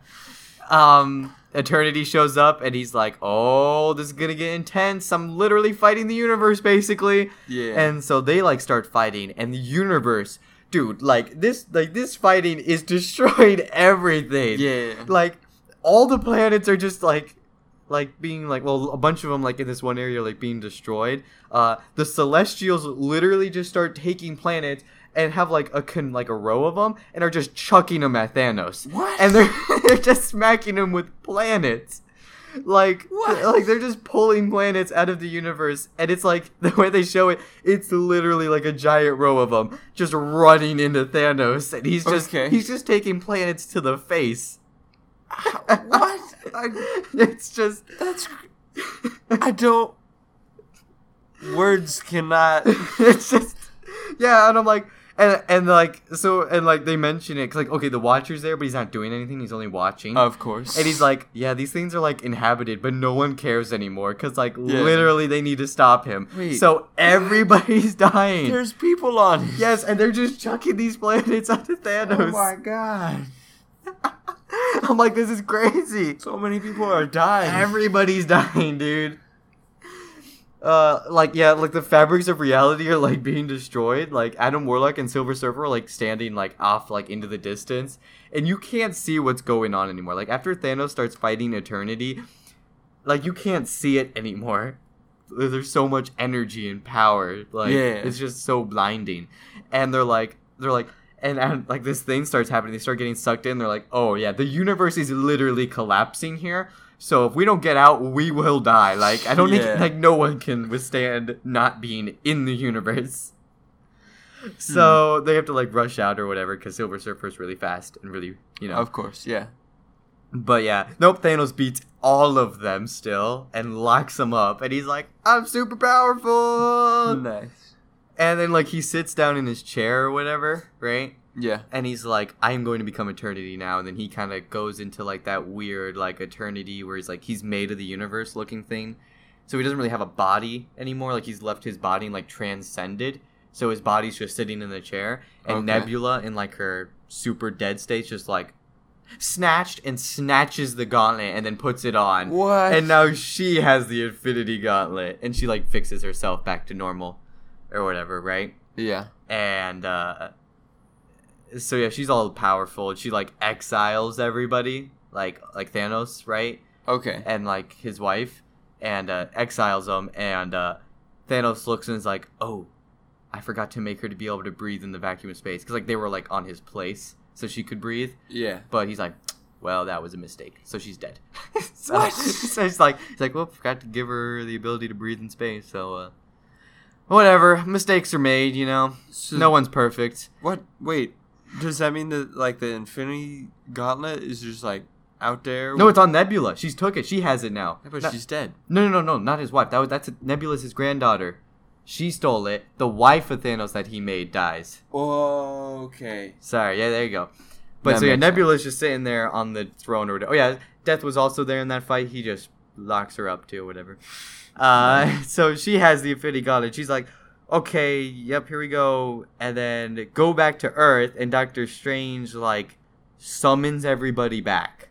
Um, Eternity shows up, and he's like, "Oh, this is gonna get intense. I'm literally fighting the universe, basically." Yeah. And so they like start fighting, and the universe, dude, like this, like this fighting is destroyed everything yeah. like all the planets are just like like being like well a bunch of them like in this one area like being destroyed uh the celestials literally just start taking planets and have like a con- like a row of them and are just chucking them at Thanos. What? And they're they're just smacking him with planets. Like What? like they're just pulling planets out of the universe and it's like the way they show it it's literally like a giant row of them just running into Thanos and he's just Okay. he's just taking planets to the face. what? I, it's just that's. I don't. Words cannot. it's just yeah and i'm like and and like so and like they mention it 'cause, like okay the watcher's there but he's not doing anything he's only watching Of course. and he's like yeah these things are like inhabited but no one cares anymore because like Yeah. literally they need to stop him Wait. so everybody's dying There's people on. it. yes and they're just chucking these planets onto thanos Oh my god. i'm like this is crazy So many people are dying. Everybody's dying, dude. Uh, like yeah, like the fabrics of reality are like being destroyed. Like Adam Warlock and Silver Surfer are like standing like off like into the distance, and you can't see what's going on anymore. Like after Thanos starts fighting Eternity, like you can't see it anymore. There's so much energy and power. Like Yeah. it's just so blinding, and they're like they're like. And, and like this thing starts happening, they start getting sucked in. They're like, "Oh yeah, the universe is literally collapsing here. So if we don't get out, we will die. Like I don't Yeah. think like no one can withstand not being in the universe. So Hmm. they have to like rush out or whatever because Silver Surfer's really fast and really you know. Of course, yeah. But yeah, nope. Thanos beats all of them still and locks them up, and he's like, "I'm super powerful." nice. And then like he sits down in his chair or whatever, right? Yeah. and he's like i'm going to become eternity now and then he kind of goes into like that weird like eternity where he's like he's made of the universe looking thing so he doesn't really have a body anymore like he's left his body and like transcended so his body's just sitting in the chair and Okay. nebula in like her super dead state just like snatched and snatches the gauntlet and then puts it on What? and now she has the infinity gauntlet and she like fixes herself back to normal or whatever right yeah. and uh so yeah she's all powerful and she like exiles everybody like like thanos right Okay. and like his wife and uh exiles them and uh thanos looks and is like oh i forgot to make her to be able to breathe in the vacuum of space because like they were like on his place so she could breathe Yeah. but he's like well that was a mistake so she's dead so, What? so he's like he's like well forgot to give her the ability to breathe in space so uh whatever mistakes are made you know So no one's perfect What? Wait. Does that mean that like the Infinity Gauntlet is just like out there? No, it's on Nebula. She's took it. She has it now. Yeah, but Not- she's dead. no, no, no, no, not his wife. That was that's Nebula's his granddaughter. She stole it. The wife of Thanos that he made dies. Oh, Okay. Sorry, yeah, there you go. But That so yeah, Nebula's just sitting there on the throne or whatever. Oh yeah, Death was also there in that fight. He just locks her up too, whatever. Uh, so she has the Infinity Gauntlet. She's like, okay, yep, here we go, and then go back to Earth, and Doctor Strange like summons everybody back.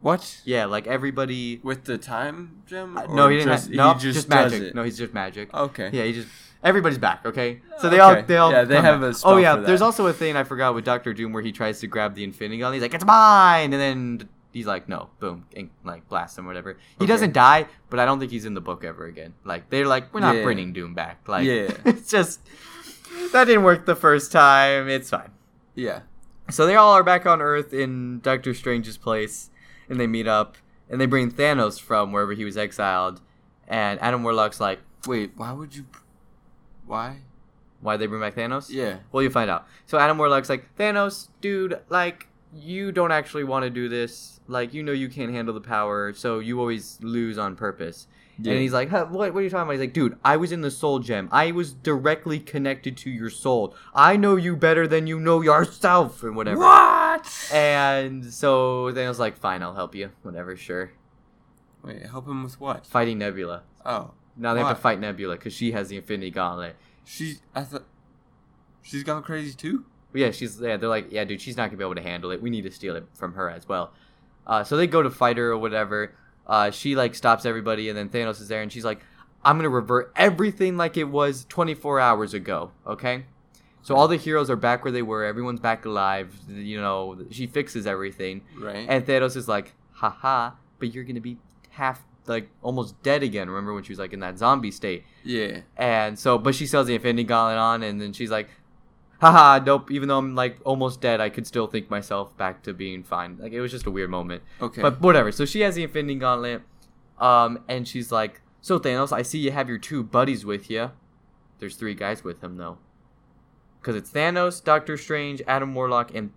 What? Yeah, like everybody With the time gem? Uh, no, he didn't. just, have, no, he just, just, does magic. it. No, he's just magic. Okay. Yeah, he just everybody's back. Okay, so they all they all Yeah, they have back. a spell Oh yeah, for there's also a thing I forgot with Doctor Doom where he tries to grab the Infinity Gun. He's like, "It's mine," and then he's like, "No," boom, and like blast him, or whatever. He Okay. doesn't die, but I don't think he's in the book ever again. Like they're like, we're not Yeah. bringing Doom back. Like, Yeah. it's just that didn't work the first time. It's fine. Yeah. So they all are back on Earth in Doctor Strange's place, and they meet up, and they bring Thanos from wherever he was exiled, and Adam Warlock's like, Wait, why would you. Why? "Why they bring back Thanos?" Yeah. Well, you find out. So Adam Warlock's like, "Thanos, dude, like you don't actually want to do this. Like you know you can't handle the power, so you always lose on purpose." Yeah. And he's like, huh, what, what are you talking about? He's like, dude, I was in the soul gem. I was directly connected to your soul. I know you better than you know yourself, and whatever. What? And so then I was like, fine, I'll help you. Whatever, sure. Wait, help him with what? Fighting Nebula. Oh. Now they have to fight Nebula because she has the Infinity Gauntlet. She. I thought. She's gone crazy too? Yeah, she's yeah. They're like, yeah, dude, she's not gonna be able to handle it. We need to steal it from her as well. Uh, so they go to fight her or whatever. Uh, she like stops everybody, and then Thanos is there, and she's like, I'm gonna revert everything like it was 24 hours ago. Okay. So all the heroes are back where they were. Everyone's back alive. You know, she fixes everything. Right. And Thanos is like, haha, but you're gonna be half like almost dead again. Remember when she was like in that zombie state? Yeah. And so, but she sells the Infinity Gauntlet on, and then she's like, haha, nope, even though I'm like almost dead, I could still think myself back to being fine. Like, it was just a weird moment. Okay. But whatever. So she has the Infinity Gauntlet, um, and she's like, so Thanos, I see you have your two buddies with you. There's three guys with him, though. Because it's Thanos, Doctor Strange, Adam Warlock, and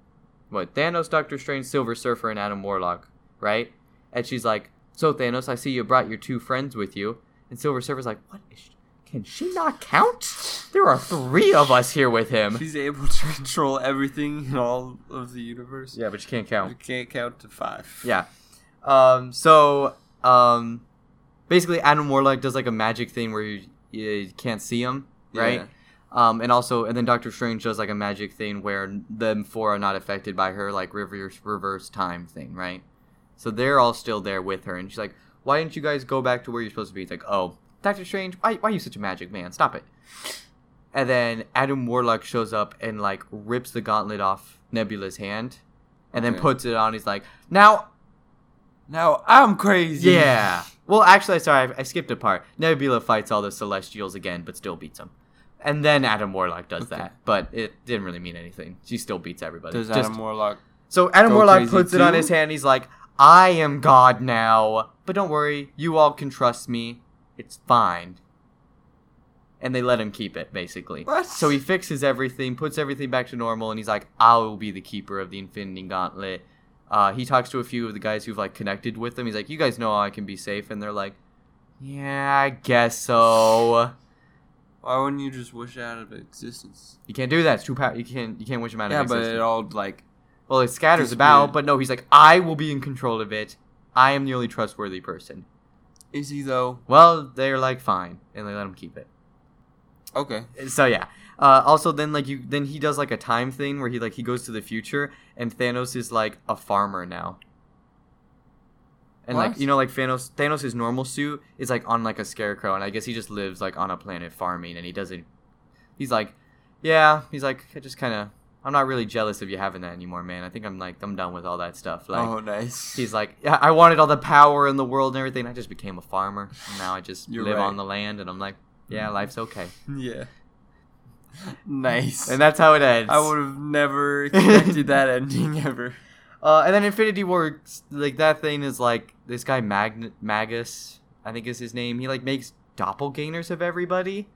what? Thanos, Doctor Strange, Silver Surfer, and Adam Warlock, right? And she's like, so Thanos, I see you brought your two friends with you. And Silver Surfer's like, what is she? Can she not count? There are three of us here with him. She's able to control everything in all of the universe. Yeah, but she can't count. You can't count to five. Yeah. Um. So, um, basically, Adam Warlock does like a magic thing where you, you can't see him, right? Yeah. Um. And also, and then Doctor Strange does like a magic thing where them four are not affected by her like reverse reverse time thing, right? So they're all still there with her, and she's like, "Why didn't you guys go back to where you're supposed to be?" It's like, "Oh, Doctor Strange, why why are you such a magic man? Stop it." And then Adam Warlock shows up and like rips the gauntlet off Nebula's hand, and then puts it on. He's like, "Now Now I'm crazy. yeah. Well, actually, sorry, I, I skipped a part. Nebula fights all the Celestials again, but still beats them. And then Adam Warlock does Okay. that, but it didn't really mean anything. She still beats everybody. Does Just- Adam Warlock? so Adam Warlock puts it on his hand. He's like, "I am God now, but don't worry, you all can trust me. It's fine." And they let him keep it, basically. What? So he fixes everything, puts everything back to normal, and he's like, "I will be the keeper of the Infinity Gauntlet." Uh, he talks to a few of the guys who've like connected with him. He's like, "You guys know I can be safe," and they're like, "Yeah, I guess so." Why wouldn't you just wish it out of existence? You can't do that. It's too power. You can't. You can't wish him out Yeah, of but it all like Well, it scatters about, but no, he's like, I will be in control of it. I am the only trustworthy person. Is he though? Well, they're like, fine, and they let him keep it. Okay. So yeah. Uh, also, then like you, then he does like a time thing where he like he goes to the future, and Thanos is like a farmer now. And like you know, like Thanos, Thanos' his normal suit is like on like a scarecrow, and I guess he just lives like on a planet farming, and he doesn't. He's like, yeah, he's like, I just kind of, I'm not really jealous of you having that anymore, man. I think I'm like, I'm done with all that stuff. Like, oh, nice. He's like, yeah, I wanted all the power in the world and everything. I just became a farmer. And now I just live right. on the land, and I'm like, yeah, life's okay. yeah. Nice. And that's how it ends. I would have never expected that ending ever. Uh, and then Infinity War, like that thing is like this guy Magn- Magus, I think is his name. He like makes doppelgangers of everybody,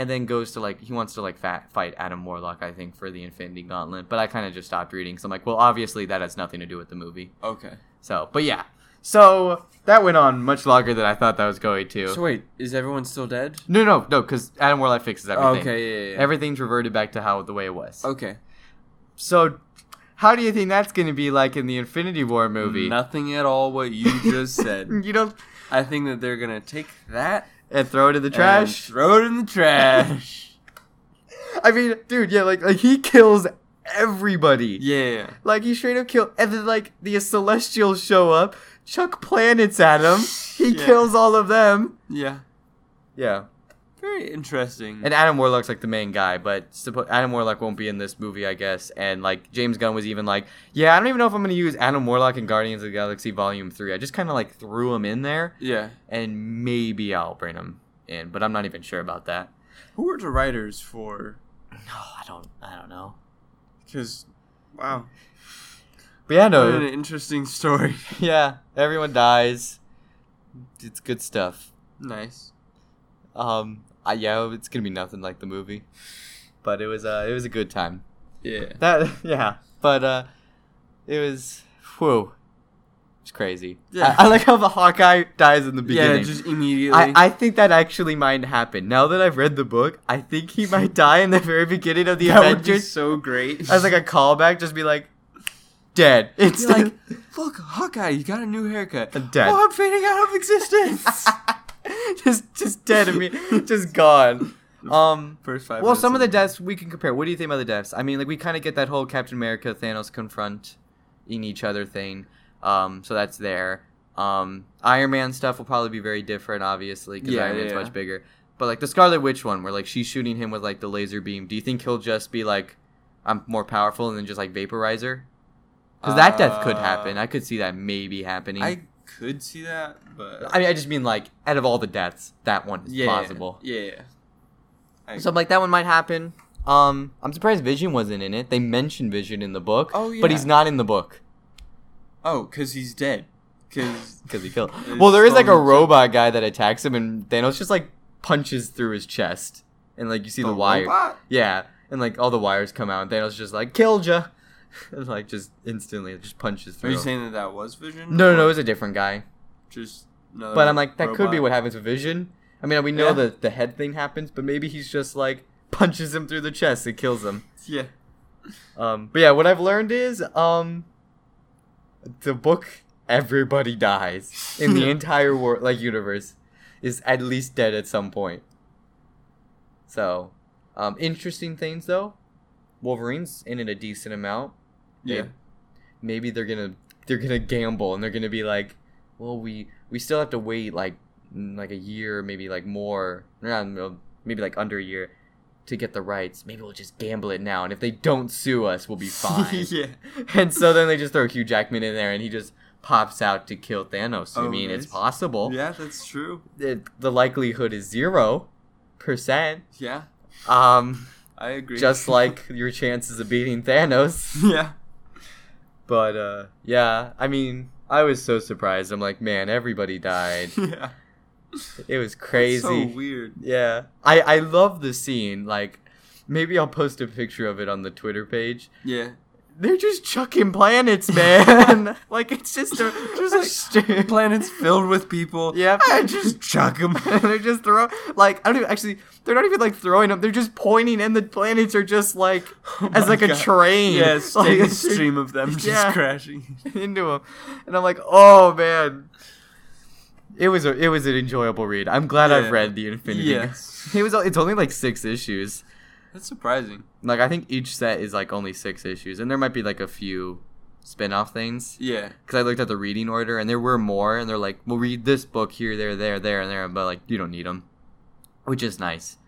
and then goes to like he wants to like fat, fight Adam Warlock, I think, for the Infinity Gauntlet. But I kind of just stopped reading, so I'm like, well, obviously that has nothing to do with the movie. Okay. So, but yeah, so that went on much longer than I thought that was going to. So wait, is everyone still dead? no, no, no, because Adam Warlock fixes everything. Oh, okay, yeah, yeah, yeah. Everything's reverted back to how the way it was. okay. So, how do you think that's going to be like in the Infinity War movie? Nothing at all what you just said. You don't I think that they're gonna take that and throw it in the and trash. throw it in the trash. I mean, dude, yeah, like like he kills everybody. yeah. Like he straight up kill, and then like the Celestials show up, chuck planets at him. He Yeah. kills all of them. Yeah. Yeah, Very interesting. and Adam Warlock's like the main guy, but suppo- Adam Warlock won't be in this movie, I guess. And like James Gunn was even like, yeah, I don't even know if I'm gonna use Adam Warlock in Guardians of the Galaxy Volume Three. I just kind of like threw him in there, yeah. and maybe I'll bring him in, but I'm not even sure about that. Who were the writers for? No, I don't, I don't know. Because, wow. But yeah, What no, an interesting story. yeah, everyone dies. It's good stuff. nice. Um, I, yeah, it's gonna be nothing like the movie, but it was uh, it was a good time. Yeah. That yeah, but uh, it was whew, it's crazy. Yeah. I, I like how the Hawkeye dies in the beginning. Yeah, just immediately. I, I think that actually might happen. Now that I've read the book, I think he might die in the very beginning of the that Avengers so great. as like a callback. Just be like, dead. It's like, look, Hawkeye, you got a new haircut. Dead. Oh, I'm fading out of existence. just just dead of me, just gone. Um. First five. Well, some of the deaths we can compare. What do you think about the deaths? I mean, like we kind of get that whole Captain America Thanos confront in each other thing. Um, so that's there. Um, Iron Man stuff will probably be very different, obviously, because Yeah, Iron Man's yeah, much bigger. But like the Scarlet Witch one, where like she's shooting him with like the laser beam. Do you think he'll just be like, "I'm more powerful," and then just like vaporize her? Because that death could Uh, happen. I could see that maybe happening. I could see that, but I mean, I just mean like out of all the deaths, that one is yeah, plausible. Yeah, yeah. So I'm like that one might happen. Um, I'm surprised Vision wasn't in it. They mention Vision in the book, Oh, yeah. but he's not in the book oh, cause he's dead. Cause because he killed. Well, there is like a robot guy that attacks him, and Thanos just like punches through his chest, and like you see the, The wire. robot? Yeah, and like all the wires come out, and Thanos just like killed ya, and like just instantly just punches through. Are you saying that that was Vision? no, no, no, it was a different guy. just. But I'm like, that could be what happens with Vision. I mean, we know Yeah. that the head thing happens, but maybe he's just like punches him through the chest and kills him. Yeah. Um, but yeah, what I've learned is, um, the book everybody dies in the entire world, like universe, is at least dead at some point. So, um, interesting things though. Wolverine's in it a decent amount. They- Yeah. maybe they're gonna they're gonna gamble and they're gonna be like, well, we we still have to wait like like a year, maybe like more, not, maybe like under a year to get the rights. Maybe we'll just gamble it now, and if they don't sue us, we'll be fine. yeah. and so then they just throw Hugh Jackman in there, and he just pops out to kill Thanos. I Oh, mean, it's possible. Yeah, that's true. It, the likelihood is zero percent. Yeah, Um, I agree. just like your chances of beating Thanos. yeah. But uh yeah, I mean, I was so surprised. I'm like, man, everybody died. yeah. It was crazy. so weird. yeah. I I love the scene. Like maybe I'll post a picture of it on the Twitter page. Yeah. They're just chucking planets, man. like it's just a just a Planets filled with people. Yeah, I just chuck them. they're just throw like I don't even actually. They're not even like throwing them. They're just pointing, and the planets are just like oh as like a train. Yeah, like, steady stream of them just Yeah. crashing. into them. and I'm like, oh man. It was a it was an enjoyable read. I'm glad I've read the Infinity. Yes. It was it's only like six issues. That's surprising. Like I think each set is like only six issues, and there might be like a few spin-off things. Yeah. Because I looked at the reading order, and there were more, and they're like, "We'll read this book here, there, there, there, and there," but like you don't need them, which is nice.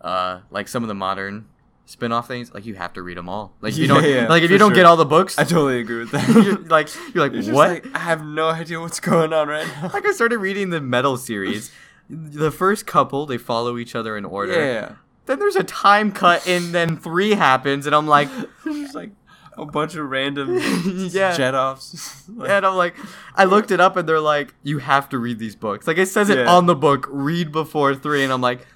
Uh, like some of the modern spin-off things, like you have to read them all. Like you Yeah, don't, yeah, like if you don't sure. get all the books, I totally agree with that. you're like you're like just what? like, I have no idea what's going on right now. like I started reading the Metal series. The first couple, they follow each other in order. yeah. Then there's a time cut, and then three happens, and I'm like, There's like a bunch of random Yeah. jet offs. Like, and I'm like, I looked it up, and they're like, you have to read these books. Like it says it on the book, read before three, and I'm like,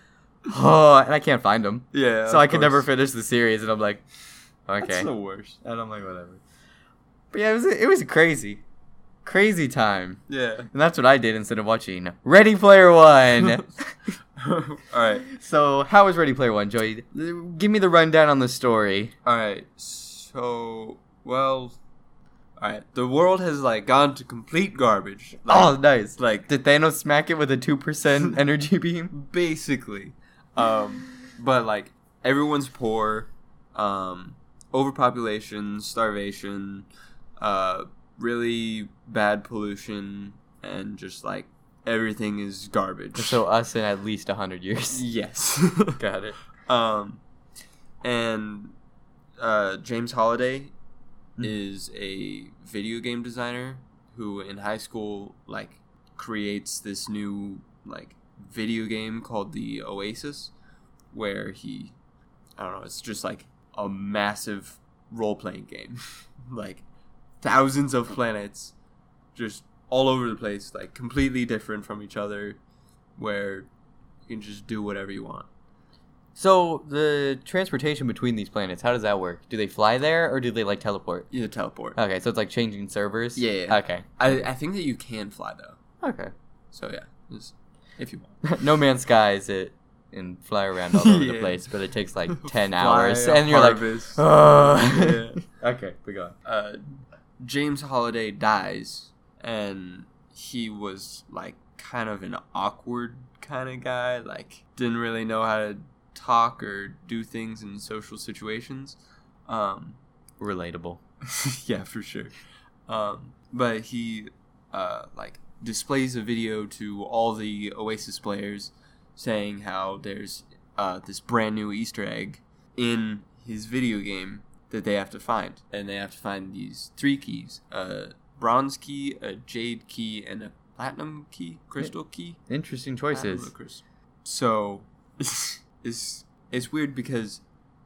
oh, and I can't find them, yeah. so I could never finish the series, and I'm like, okay, That's the worst. and I'm like, whatever. But yeah, it was it was crazy, crazy time, Yeah. and that's what I did instead of watching Ready Player One. all right. so how was Ready Player One, Joey? Give me the rundown on the story. All right. So, well, all right. The world has like gone to complete garbage. Like, oh, nice. like Did Thanos smack it with a two percent energy beam? basically. Um, but like everyone's poor, um, overpopulation, starvation, uh, really bad pollution, and just like everything is garbage. So us in at least hundred years. yes. Got it. Um, and uh, James Halliday Mhm. is a video game designer who, in high school, like creates this new like video game called the Oasis, where he, I don't know, it's just like a massive role playing game, like thousands of planets, just all over the place, like completely different from each other, where you can just do whatever you want. So the transportation between these planets, how does that work? Do they fly there or do they like teleport? You teleport. Okay, so it's like changing servers. Yeah, yeah. Okay. I, I think that you can fly though. Okay. So yeah, just if you want. no Man's Sky is it and fly around all over the place, but it takes like ten Fly, hours, and you're like, harvest. oh. Yeah. okay, we go. uh, James Halliday dies, and he was like kind of an awkward kind of guy. Like didn't really know how to talk or do things in social situations. Um, Relatable. yeah, for sure. Um, but he uh, like displays a video to all the Oasis players saying how there's uh, this brand new Easter egg in his video game that they have to find, and they have to find these three keys: a bronze key, a jade key, and a platinum key, crystal key. Interesting choices. So it's it's weird because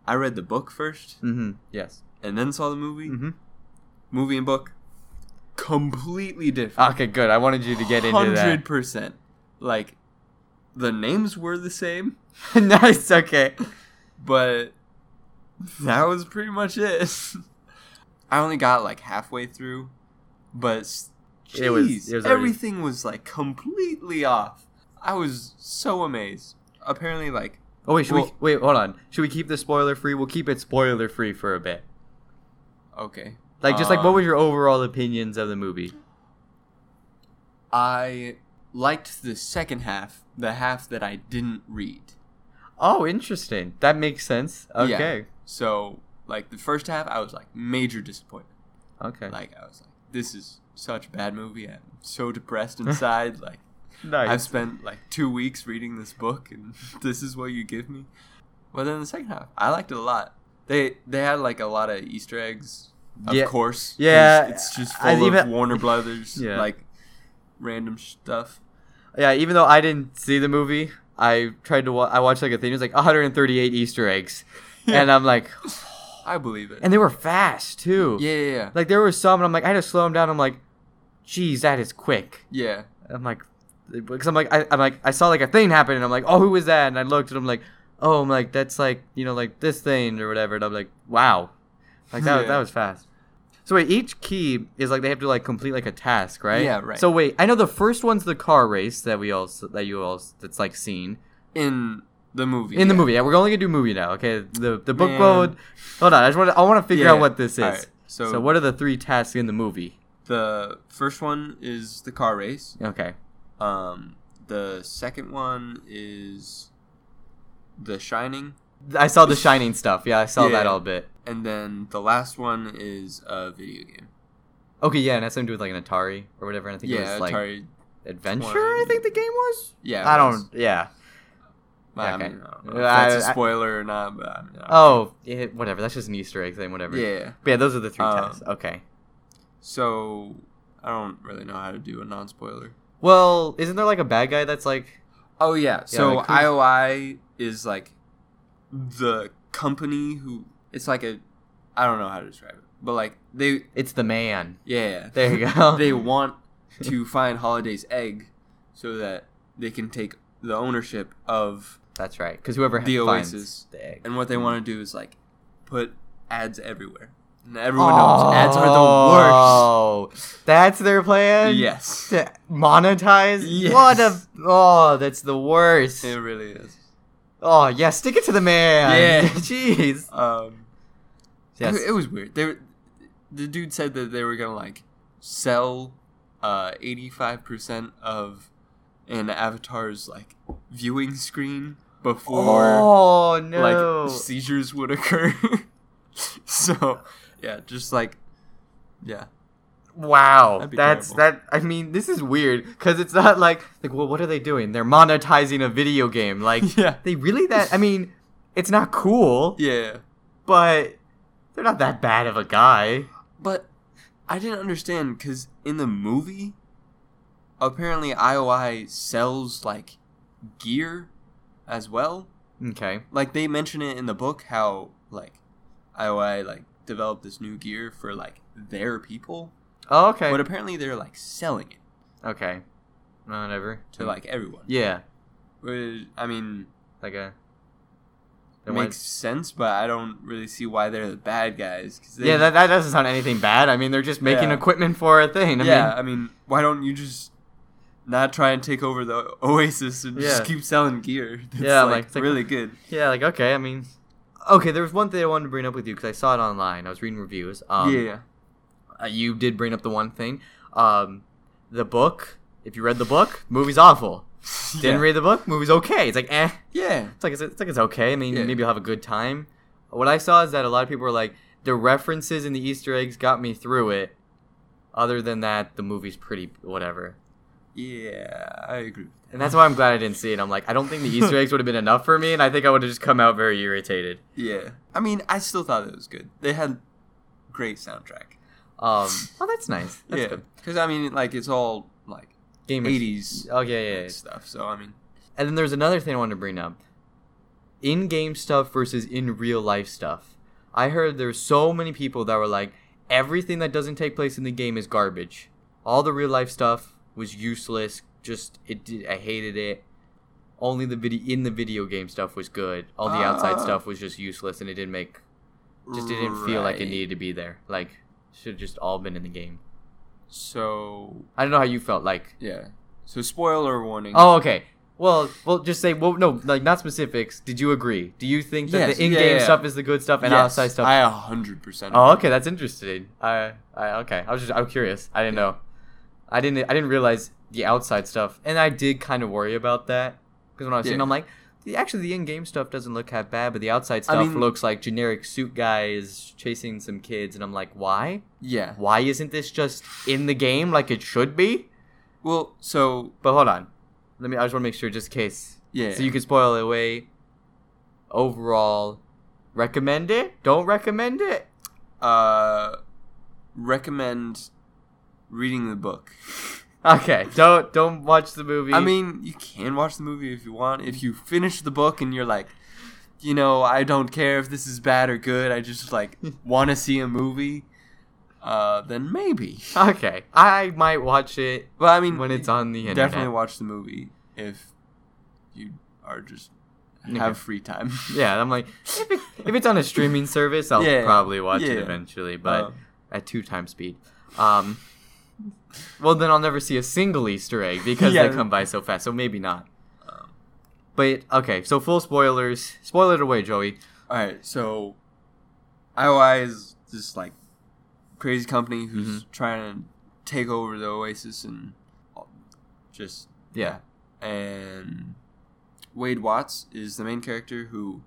I read the book first Mm-hmm. Yes. and then saw the movie. Mm-hmm. Movie and book completely different. Okay, good. I wanted you to get into Hundred that. percent. Like the names were the same, nice. Okay. but that was pretty much it. I only got like halfway through, but s- It was- jeez, it was already- everything was like completely off. I was so amazed. Apparently, like Oh wait, should Well- we wait? Hold on. Should we keep this spoiler free? We'll keep it spoiler free for a bit. okay, Like, just like, what Um, was your overall opinions of the movie? I liked the second half, the half that I didn't read. Oh, interesting. That makes sense. Yeah. Okay. So, like the first half, I was like major disappointment. Okay. Like I was like, this is such a bad movie. I'm so depressed inside. like nice. I've spent like two weeks reading this book, and this is what you give me. But then the second half, I liked it a lot. They they had like a lot of Easter eggs, of Yeah. course. Yeah, it's just I full of even- Warner Brothers, Yeah. like random stuff. yeah, even though I didn't see the movie, I tried to. Wa- I watched like a thing. It was like 138 Easter eggs, Yeah. and I'm like, I believe it. and they were fast too. yeah, yeah, yeah. Like there were some, and I'm like, I had to slow them down. I'm like, geez, that is quick. yeah. I'm like, because I'm like, I, I'm like, I saw like a thing happen, and I'm like, oh, who was that? And I looked, and I'm like, oh, I'm like, that's like, you know, like this thing or whatever. And I'm like, wow, like that, Yeah. that was fast. So wait, each key is like they have to like complete like a task, right? Yeah, right. So wait, I know the first one's the car race that we all that you all that's like seen In the movie. in the yeah. movie. Yeah, we're only gonna do movie now. Okay, the the book Man. mode. Hold on, I just want to I want to figure Yeah, out what this is. alright, So, so- what are the three tasks in the movie? The first one is the car race. Okay. Um, the second one is The Shining, I saw the shining stuff. Yeah, I saw that Yeah. all bit. and then the last one is a video game. Okay, yeah, and that's something to do with like an Atari or whatever. And I think it yeah, was like Atari. Adventure. 20. I think the game was. Yeah, I was. don't. Yeah. I okay. mean, I don't know I- that's a spoiler or not, but I mean, Oh, yeah, whatever. That's just an Easter egg thing. Whatever. yeah. But yeah, those are the three Um, tasks. Okay. So I don't really know how to do a non-spoiler. Well, isn't there like a bad guy that's like? Oh yeah, so like, IOI is like the company who it's like a I don't know how to describe it, but like they It's the man. yeah There you go. they want to find Halliday's egg so that they can take the ownership of That's right. Because whoever The finds Oasis. the egg. and what they want to do is like put ads everywhere. And everyone knows ads are the worst. Oh, that's their plan. Yes. To monetize. Yes. What a. Oh, that's the worst. It really is. Oh yeah, stick it to the man. Yeah. Jeez. Um Yes. It, it was weird. They were, the dude said that they were gonna like sell uh eighty five percent of an avatar's like viewing screen before oh no. like seizures would occur. so yeah, just like yeah. Wow, that's terrible. that. I mean, this is weird because it's not like like well, what are they doing? They're monetizing a video game. Like, Yeah. they really that? I mean, it's not cool, Yeah. but they're not that bad of a guy. But I didn't understand because in the movie, apparently IOI sells like gear as well. Okay, like they mention it in the book how like IOI like developed this new gear for like their people, oh, okay, but apparently they're like selling it okay, whatever. to like everyone. yeah, Which, I mean, like a. it makes sense, but I don't really see why they're the bad guys. 'cause they yeah, that, that doesn't sound anything bad. I mean, they're just making Yeah. equipment for a thing. I yeah, mean, I mean, why don't you just not try and take over the Oasis and just keep selling gear? That's Yeah, like, like, really good. yeah, like okay. I mean, okay. There was one thing I wanted to bring up with you because I saw it online. I was reading reviews. Um, yeah, uh, you did bring up the one thing. Um, the book. If you read the book, movie's awful. Didn't yeah. read the book, movie's okay. It's like eh. yeah, It's like it's, it's like it's okay. I mean, Yeah. maybe you'll have a good time. What I saw is that a lot of people were like, the references and the Easter eggs got me through it. Other than that, the movie's pretty whatever. Yeah, I agree. And that's why I'm glad I didn't see it. I'm like, I don't think the Easter eggs would have been enough for me, and I think I would have just come out very irritated. Yeah. I mean, I still thought it was good. They had great soundtrack. Um, oh, that's nice. That's yeah, because I mean, like it's all like Game of- eighties Oh yeah, yeah, yeah. stuff. So I mean, And then there's another thing I wanted to bring up. In-game stuff versus in real life stuff. I heard there's so many people that were like, everything that doesn't take place in the game is garbage. All the real life stuff was useless. Just it did, I hated it. Only the video in the video game stuff was good. All the outside Ah. stuff was just useless, and it didn't make just didn't feel like it needed to be there. Like should have just all been in the game. So I don't know how you felt like. yeah. So spoiler warning. Oh, okay. Well, well, just say well, no, like not specifics. Did you agree? Do you think that Yes, the in-game yeah. stuff is the good stuff and Yes, outside stuff? I a hundred percent. oh, okay, that's interesting. I, I, okay, I was just, I'm curious. I didn't Yeah. know. I didn't, I didn't realize the outside stuff, and I did kind of worry about that because when I was seeing, I'm like, the, actually, the in-game stuff doesn't look half bad, but the outside I stuff mean- looks like generic suit guys chasing some kids, and I'm like, why? Yeah. Why isn't this just in the game like it should be? Well, so But hold on, let me. I just want to make sure, just in case. yeah. So you can spoil it away. Overall, recommend it? Don't recommend it? uh recommend reading the book. Okay, don't don't watch the movie. I mean, you can watch the movie if you want. If you finish the book and you're like, you know, I don't care if this is bad or good. I just like want to see a movie. Uh, then maybe. okay, I might watch it Well, I mean, when it's on the internet. definitely watch the movie if you are just have free time. Yeah, I'm like, if, it, if it's on a streaming service, I'll Yeah, probably watch it eventually, but Um, at two times speed. Um, well, then I'll never see a single Easter egg because Yeah. they come by so fast. So maybe not. Um, But okay, so full spoilers. Spoil it away, Joey. all right, so IOI is this like crazy company who's Mm-hmm. trying to take over the Oasis and just Yeah. and Wade Watts is the main character who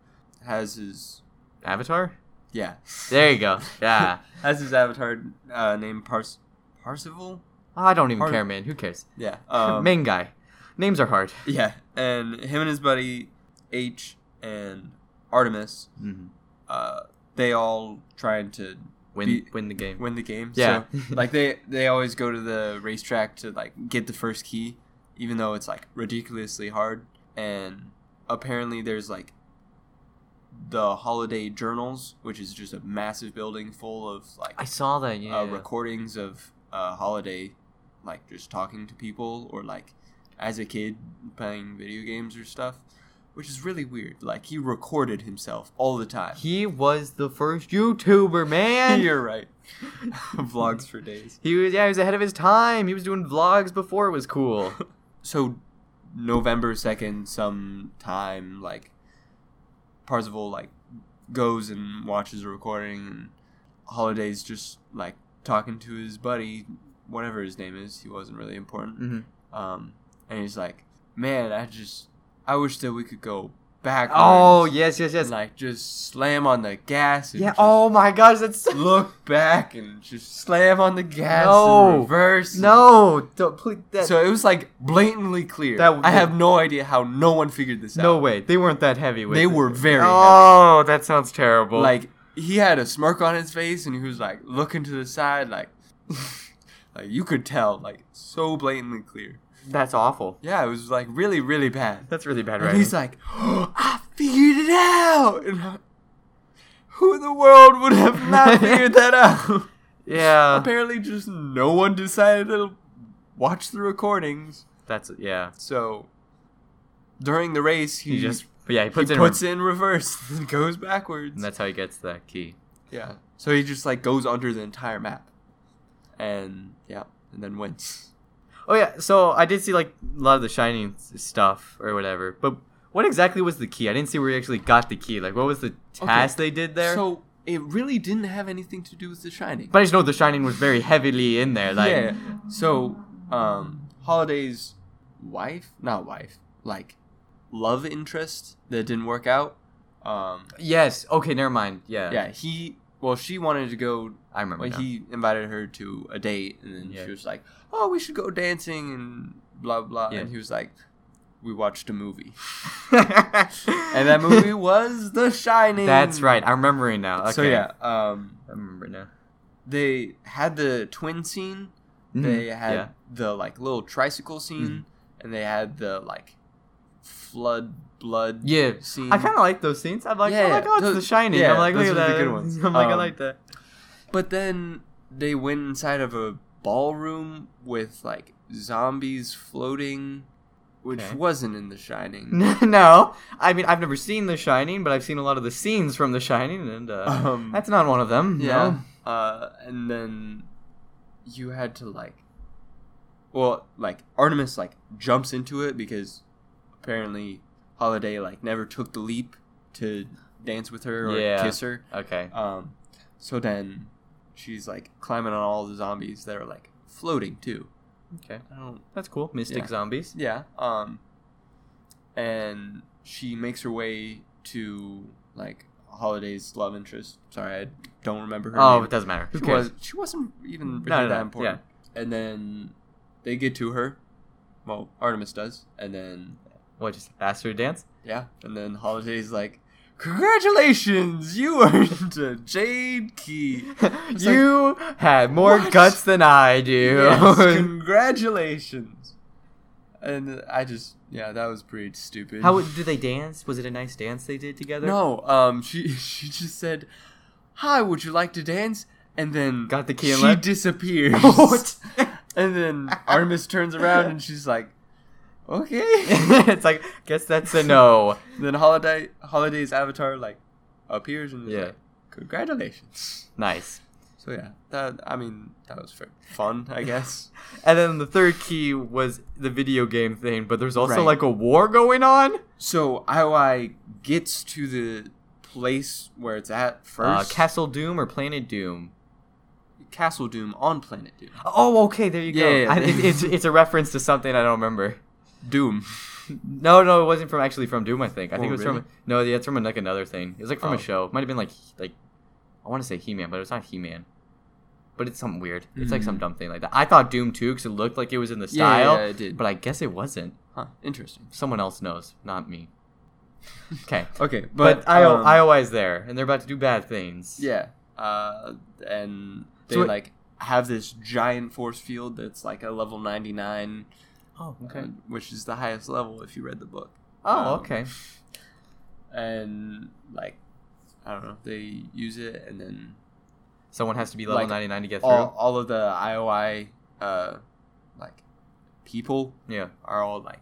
has his Avatar. yeah There you go. Yeah. has his avatar uh, named Pars Parzival I don't even Part- care, man. Who cares? yeah um, Main guy. Names are hard. yeah and him and his buddy H and Artemis Mm-hmm. uh, they all trying to Win, Be- win the game. win the game Yeah. so, like they they always go to the racetrack to like get the first key even though it's like ridiculously hard and apparently there's like the Halliday journals which is just a massive building full of like I saw that. Yeah. uh, recordings of uh, Halliday like just talking to people or like as a kid playing video games or stuff which is really weird like he recorded himself all the time he was the first YouTuber, man. you're right vlogs for days He was yeah, he was ahead of his time. He was doing vlogs before it was cool. so November second, sometime like Parzival like goes and watches a recording, and Halliday's just like talking to his buddy, whatever his name is. He wasn't really important. hmm Um, and he's like, "Man, I just I wish that we could go back." Oh yes, yes, yes. like just slam on the gas. And Yeah. Oh my gosh, that's so... Look back and just slam on the gas. No. and reverse. and- no. Don't, please, that, so it was like blatantly clear. That- I have no idea how no one figured this out. no way. They weren't that heavy. With They were very Oh, that sounds terrible. Like he had a smirk on his face and he was like looking to the side like like you could tell like so blatantly clear. that's awful. Yeah, it was like really really bad. That's really bad, And right? he's like, oh, I figured it out. And I- who in the world would have not figured that out? yeah. Apparently, just no one decided to watch the recordings. That's yeah. So during the race, he, He just yeah he he puts puts, it in, in reverse and goes backwards. and that's how he gets that key. yeah. So he just like goes under the entire map, and yeah, and then wins. Oh yeah, so I did see like a lot of the shining stuff or whatever, but what exactly was the key? I didn't see where he actually got the key. Like, what was the task they did there? So it really didn't have anything to do with The Shining. but I just know the shining was very heavily in there. Like, yeah. So um, Halliday's wife, not wife, like love interest that didn't work out. Um, yes. Okay, never mind. Yeah. yeah, he. Well, she wanted to go I remember. Now. he invited her to a date, and then Yeah. she was like, "Oh, we should go dancing and blah blah." Yeah. And he was like, "We watched a movie, and that movie was The Shining." That's right. I'm remembering now. Okay. So yeah, um, I remember now. they had the twin scene. They Mhm, had yeah. the like little tricycle scene, and they had the like flood blood Yeah. scene. I kind of like those scenes. I'm like, Yeah, oh my god, those- it's The Shining. I'm like, look at are the that. good ones. I'm like, I Um, like that. But then they went inside of a ballroom with like zombies floating, which Okay. wasn't in The Shining. no, I mean, I've never seen The Shining, but I've seen a lot of the scenes from The Shining, and uh, Um, that's not one of them. yeah. Uh, and then you had to like, well, like Artemis like jumps into it because apparently Halliday like never took the leap to dance with her or Yeah. kiss her. Okay. Um, so then she's like climbing on all the zombies that are like floating too. Okay. I don't. That's cool. Mystic Yeah. zombies. Yeah. Um, and she makes her way to like Halliday's love interest. Sorry, I don't remember her Oh, name. it doesn't matter. Who She cares? was she wasn't even really No, no, that no, important. And then they get to her. Well, Artemis does, and then What? Just ask her to dance? yeah, and then Halliday's like, "Congratulations, you earned a jade key." It's you had more what? guts than I do. Yes, congratulations. And I just yeah, that was pretty stupid. How did they dance? Was it a nice dance they did together? No, um, she she just said, "Hi, would you like to dance?" And then Got the key and she left? disappears. What? and then Artemis turns around and she's like, "Okay." it's like, guess that's a no. then Halliday Halliday's avatar like appears and is Yeah. like, "Congratulations." Nice. So yeah, that I mean that was fun, I guess. And then the third key was the video game thing, but there's also Right. like a war going on. so IOI gets to the place where it's at Uh, first. Castle Doom or Planet Doom? Castle Doom on Planet Doom. Oh, okay, there you go. Yeah, yeah, I, it, it's it's a reference to something I don't remember. Doom. No, no, it wasn't from actually from Doom. I think. I think Oh, it was really? from no, yeah, it's from like another thing. It was like from Oh. a show. Might have been like like I want to say He Man, but it's not He Man. But it's something weird. It's like some Mm. dumb thing like that. I thought Doom too because it looked like it was in the Yeah, yeah, style, yeah, it did. but I guess it wasn't. Huh. Interesting. Someone else knows, not me. Okay, Okay, but, but, IO, um, IOI is there, and they're about to do bad things. Yeah. Uh, and they So it- like have this giant force field that's like a level 99, Oh, okay. uh, which is the highest level if you read the book. oh, um, okay. And like, I don't know, they use it and then Someone has to be level like, 99 to get through. all, all of the IOI, uh, like people yeah. are all like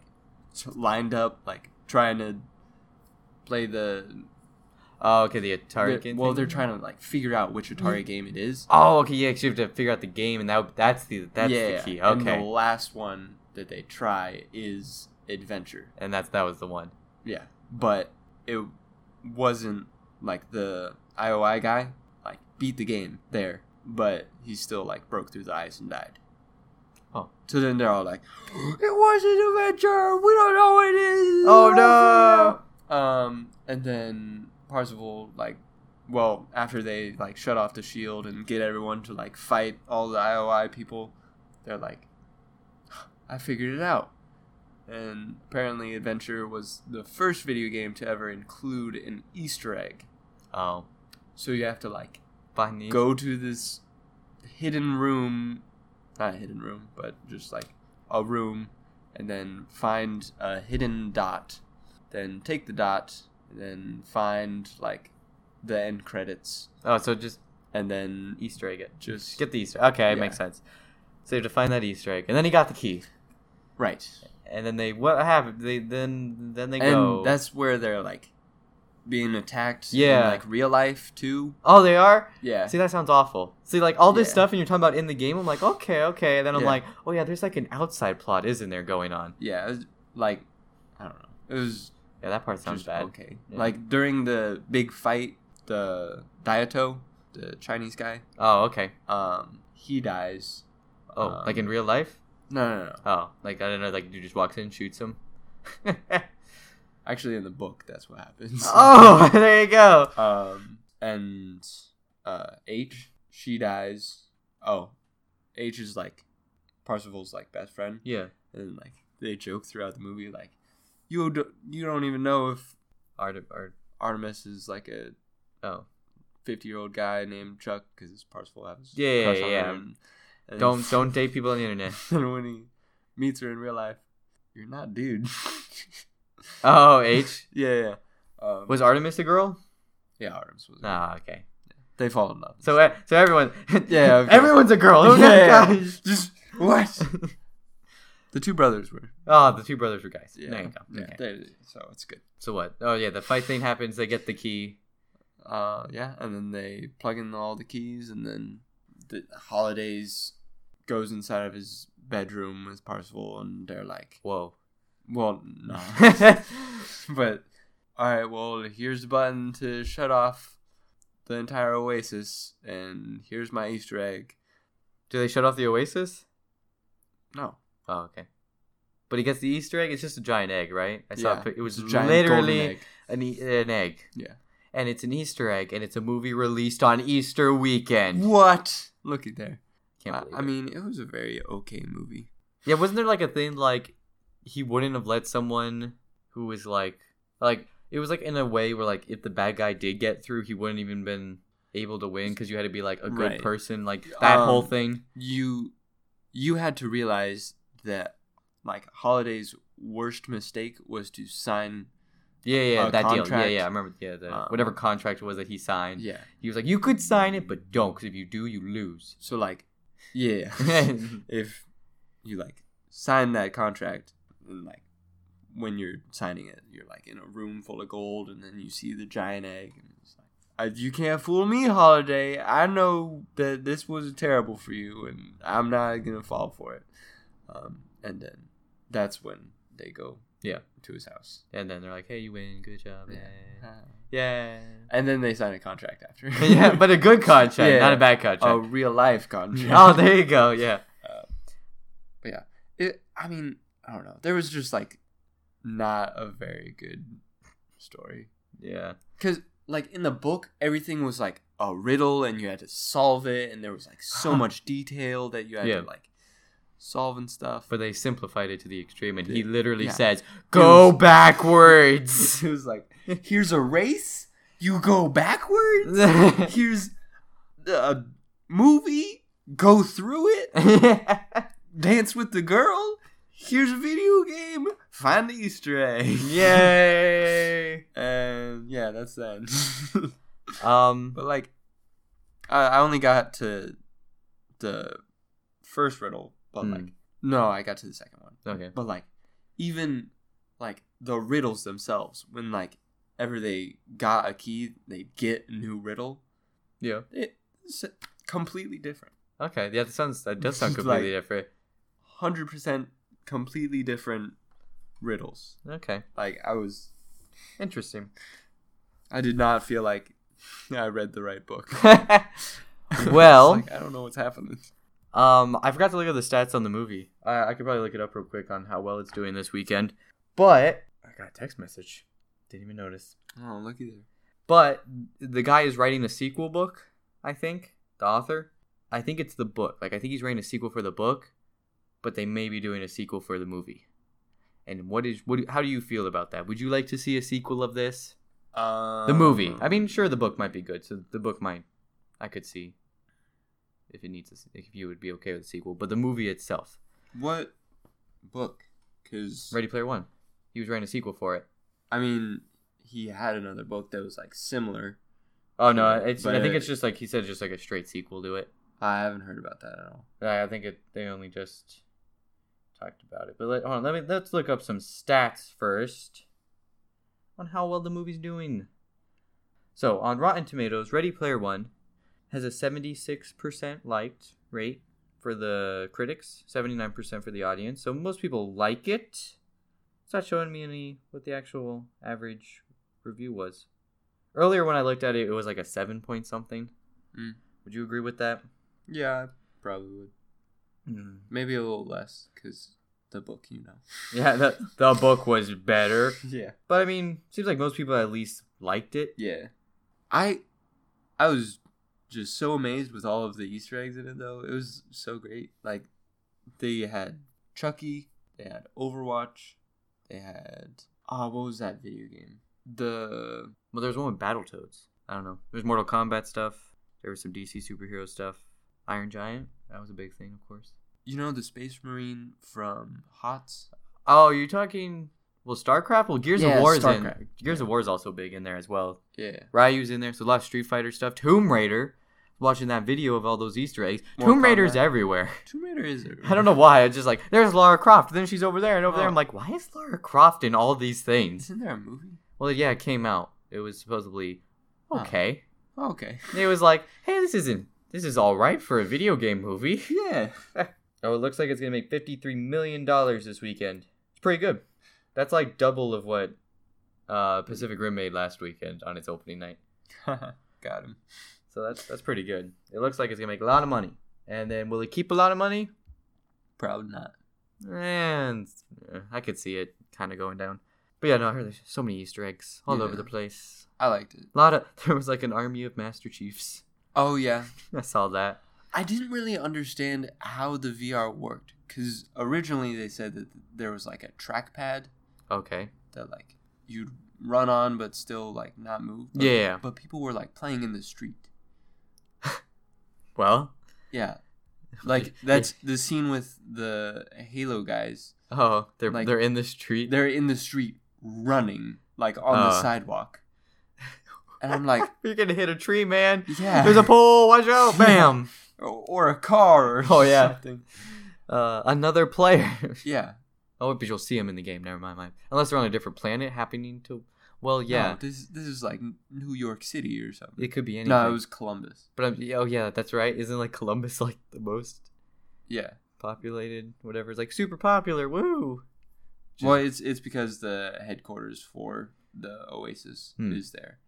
s- lined up, like trying to play the. Oh, okay. The Atari the- game. well, thing? they're trying to like figure out which Atari game it is. Oh, okay. Yeah, 'cause you have to figure out the game, and that that's the that's yeah, the key. Okay, And Okay, the last one that they try is adventure. and that's that was the one. Yeah, but it wasn't like the IOI guy like beat the game there, but he still like broke through the ice and died. Oh. So then they're all like, "It was an adventure. We don't know what it is." Oh, no! Um, and then Parzival like, well, after they like shut off the shield and get everyone to like fight all the IOI people, they're like, I figured it out. And apparently, Adventure was the first video game to ever include an Easter egg. Oh, So you have to like find these. go to this hidden room, not a hidden room, but just like a room, and then find a hidden dot. Then take the dot, and then find like the end credits, Oh, so just and then Easter egg it. just Get the Easter. Okay, it Yeah. makes sense. So you have to find that Easter egg, and then he got the key, right. and then they what happened? They then then they go and go. that's where they're like being attacked. Yeah. in, like real life too. oh, they are. Yeah, See, that sounds awful. See, like all this Yeah. stuff, and you're talking about in the game. I'm like, okay, okay, and then I'm Yeah. like, oh yeah, there's like an outside plot, isn't there, going on? yeah. Was, like I don't know. It was Yeah, that part sounds bad. okay. Yeah. Like during the big fight, the Daito, the Chinese guy, Oh, okay. um, he dies. Oh, Um, like in real life? No, no, no. Oh, like I don't know, like you just walks in, shoots him. Actually, in the book, that's what happens. oh, there you go. um, and uh, H, she dies. Oh, H is like Parzival's like best friend, Yeah. and like they joke throughout the movie like, you do, you don't even know if Art, art. Artemis is like a Oh, fifty year old guy named Chuck because Parzival has Yeah, yeah, yeah. Her, and- and Don't don't date people on the internet. And when he meets her in real life, you're not dude. Oh, H yeah, yeah. Um, was Artemis a girl? yeah, Artemis was. Ah, okay. They fall in love. So uh, so everyone, Yeah, okay. everyone's a girl. Oh Yeah, gosh. just what? the two brothers were. oh, the two brothers were guys. Yeah, There you go. yeah. Okay. they- so it's good. So what? Oh yeah, the fight thing happens. They get the key. Uh, yeah, and then they plug in all the keys, and then the Halliday's goes inside of his bedroom with Parzival, and they're like, Whoa. "Well, no." but all right, well, here's the button to shut off the entire oasis, and here's my Easter egg. Do they shut off the Oasis? No, Oh, okay. But he gets the Easter egg. It's just a giant egg, right? I saw Yeah, pic- it was a giant literally egg. an e- an egg, Yeah. and it's an Easter egg, and it's a movie released on Easter weekend. What? Looky there. Can't I, I mean, it was a very okay movie. Yeah, wasn't there like a thing like he wouldn't have let someone who was like like it was like in a way where like if the bad guy did get through, he wouldn't even been able to win because you had to be like a good Right. person, like that whole Um, thing. you you had to realize that like Halliday's worst mistake was to sign Yeah, yeah, that deal. Yeah, yeah, I remember. Yeah, the, um, whatever contract it was that he signed. yeah He was like, you could sign it, but don't, because if you do, you lose. so like yeah. If you like sign that contract and like when you're signing it you're like in a room full of gold and then you see the giant egg and it's like you can't fool me Halliday i know that this was terrible for you and i'm not gonna fall for it. Um, and then that's when they go Yeah. to his house and then they're like, hey, you win. Good job. Yeah. Uh, Yeah. and then they sign a contract after yeah, but a good contract, Yeah. not a bad contract. a real life contract oh, there you go. Yeah. But yeah, it. I mean, I don't know. There was just like not a very good story Yeah. because, like, in the book, everything was like a riddle, and you had to solve it, and there was like so much detail that you had Yeah. to like solve and stuff. But they simplified it to the extreme, and he literally Yeah. says, "Go backwards." it was like, here's a race, you go backwards. Here's a movie, go through it. Dance with the girl. Here's a video game. Find the Easter egg. Yay! And yeah, that's that. Um. but like, I, I only got to the first riddle, but Hmm. like, no, I got to the second one. Okay. But like, even like the riddles themselves, when like ever they got a key, they get a new riddle. Yeah. It's completely different. Okay. Yeah. That sounds. That does sound Like- completely different. Hundred percent, completely different riddles. Okay. Like I was, Interesting. I did not feel like I read the right book. well, like, I don't know what's happening. Um, I forgot to look at the stats on the movie. I, I could probably look it up real quick on how well it's doing this weekend. But I got a text message. Didn't even notice. Oh, looky there. But the guy is writing the sequel book. I think the author. I think it's the book. Like I think he's writing a sequel for the book, but they may be doing a sequel for the movie. And what is what? How do you feel about that? Would you like to see a sequel of this? Um, The movie. I mean, sure, the book might be good. So the book might, I could see if it needs, a, if you would be okay with the sequel. But the movie itself, what book? Because Ready Player One, he was writing a sequel for it. I mean, he had another book that was like similar. Oh no, it's. I think it's just like he said, just like a straight sequel to it. I haven't heard about that at all. I I think it. They only just talked about it. But let, hold on, let me let's look up some stats first on how well the movie's doing. So on Rotten Tomatoes, Ready Player One has a seventy-six percent liked rate for the critics, seventy-nine percent for the audience. So most people like it. It's not showing me any what the actual average review was. Earlier when I looked at it, it was like a seven point something. Mm. Would you agree with that? Yeah, I probably would. Mm. Maybe a little less because the book, you know. Yeah, the, the book was better. Yeah. But I mean, seems like most people at least liked it. Yeah. I I was just so amazed with all of the Easter eggs in it though. It was so great. Like they had Chucky, they had Overwatch, they had oh what was that video game? The Well, there was one with Battletoads. I don't know. There's Mortal Kombat stuff. There was some DC superhero stuff. Iron Giant. That was a big thing, of course. You know the Space Marine from HOTS? Oh, you're talking. Well, StarCraft. Well, Gears Yeah, of War is StarCraft. in. Gears of War is also big in there as well. Yeah. Ryu's in there, so a lot of Street Fighter stuff. Tomb Raider. Watching that video of all those Easter eggs. Mortal Tomb Raider's Kombat. everywhere. Tomb Raider is a I don't know why. It's just like there's Lara Croft, then she's over there and over there. Oh. I'm like, why is Lara Croft in all these things? Isn't there a movie? Well, yeah, it came out. It was supposedly okay. Oh, okay. It was like, hey, this isn't. This is all right for a video game movie. Yeah. Oh, it looks like it's gonna make fifty-three million dollars this weekend. It's pretty good. That's like double of what uh, Pacific Rim made last weekend on its opening night. Got him. So that's that's pretty good. It looks like it's gonna make a lot of money. And then will it keep a lot of money? Probably not. And eh, I could see it kind of going down. But yeah, no, I heard there's so many Easter eggs all over the place. I liked it. A lot of there was like an army of Master Chiefs. Oh yeah. I saw that. I didn't really understand how the VR worked because originally they said that there was like a trackpad Okay. that like you'd run on but still like not move. But, Yeah, yeah. But people were like playing in the street. Well. Yeah. Like that's the scene with the Halo guys. Oh, they're Like- they're in the street. They're in the street running like on the Uh. sidewalk. And I'm like, You're gonna hit a tree, man. yeah. There's a pole. Watch out! Bam. or, or a car or Oh, yeah. something. uh, another player. Yeah. Oh, but you'll see him in the game. Never mind. mind. Unless they're on a different planet, happening to. Well, yeah, No, this this is like New York City or something. it could be anything. No, it was Columbus. But I'm, oh yeah, that's right. Isn't like Columbus like the most Yeah. populated? Whatever. It's like super popular. Woo. Just- Well, it's it's because the headquarters for the Oasis Hmm. is there,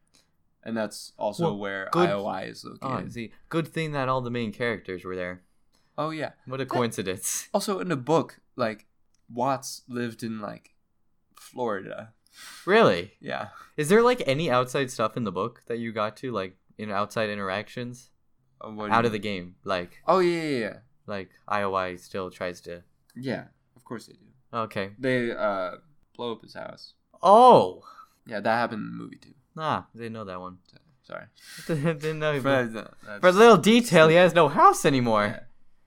and that's also Well, where good- IOI is located. Oh, located. see, good thing that all the main characters were there. Oh yeah. What a coincidence. Also in the book, like Watts lived in like Florida. really? Yeah. Is there like any outside stuff in the book that you got to like in outside interactions Uh, what out you of the game? Like Oh yeah, yeah, yeah. like IOI still tries to. Yeah. Of course they do. Okay. They uh blow up his house. Oh. Yeah, that happened in the movie too. Ah, didn't know that one. So, sorry. didn't know. But, For, uh, for a little detail, he has no house anymore.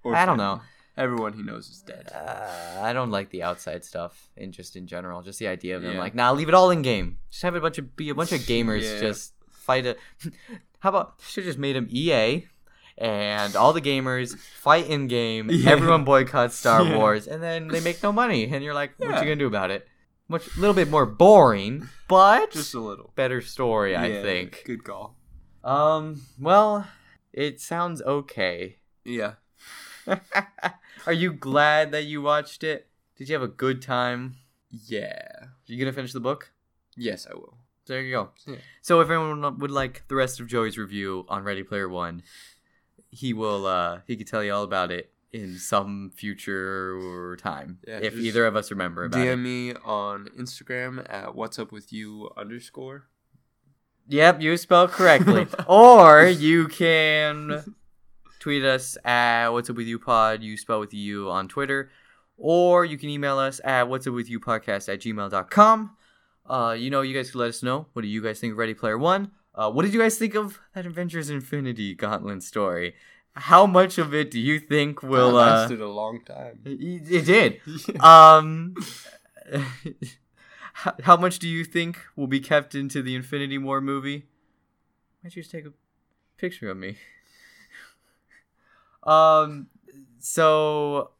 yeah. I don't know. Everyone he knows is dead. Uh, I don't like the outside stuff, and just in general, just the idea of him Yeah. like, nah, leave it all in game. Just have a bunch of be a bunch of gamers Yeah. just fight a. How about should just made him EA, and all the gamers fight in game. Yeah. Everyone boycotts Star Yeah. Wars, and then they make no money, and you're like, what Yeah. you gonna do about it? Much a little bit more boring, but Just a little. better story, I think. Good call. Um, well, it sounds okay. Yeah. Are you glad that you watched it? Did you have a good time? Yeah. Are you gonna finish the book? Yes, I will. There you go. Yeah. So if anyone would like the rest of Joey's review on Ready Player One, he will uh he could tell you all about it in some future time. Yeah, if either of us remember about DM it. me on Instagram at what's up with you underscore. Yep, you spelled correctly. or you can tweet us at what's up with you pod, you spell with you on Twitter. Or you can email us at what's up with you podcast at gmail.com. Uh, you know, you guys can let us know. What do you guys think of Ready Player One? Uh, what did you guys think of that Avengers Infinity Gauntlet story? How much of it do you think will that uh lasted a long time. it it did. Um how, how much do you think will be kept into the Infinity War movie? Why don't you just take a picture of me? Um so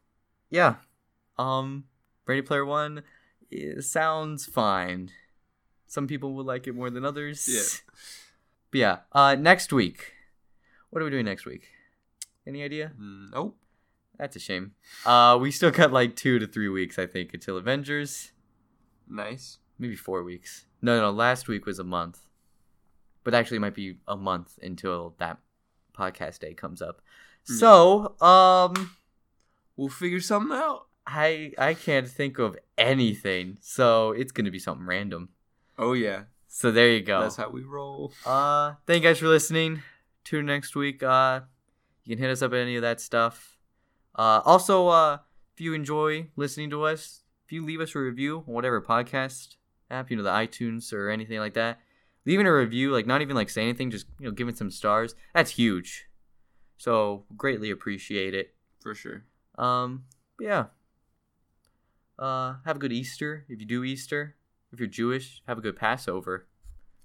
yeah. Um Ready Player One sounds fine. Some people will like it more than others. Yeah. But yeah, uh next week. What are we doing next week? Any idea? nope. That's a shame. Uh, we still got like two to three weeks, I think, until Avengers. Nice. Maybe four weeks. No, no, last week was a month. But actually, it might be a month until that podcast day comes up. Yeah. So, um, We'll figure something out. I I can't think of anything. So it's gonna be something random. Oh yeah. So there you go. That's how we roll. Uh, thank you guys for listening. Tune in next week. Uh, you can hit us up at any of that stuff. Uh, also, uh, if you enjoy listening to us, if you leave us a review on whatever podcast app, you know, the iTunes or anything like that, leaving a review, like not even like say anything, just you know giving some stars. That's huge. So greatly appreciate it. For sure. Um, yeah. Uh, have a good Easter if you do Easter. If you're Jewish, have a good Passover.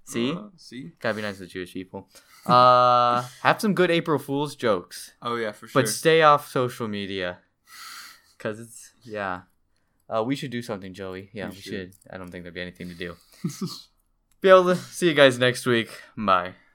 See, Uh, see. gotta be nice to the Jewish people. Uh, have some good April Fool's jokes, Oh yeah, for sure. but stay off social media, cause it's yeah. Uh, we should do something, Joey. Yeah, We we, should. should. I don't think there'd be anything to do. Be able to see you guys next week. Bye.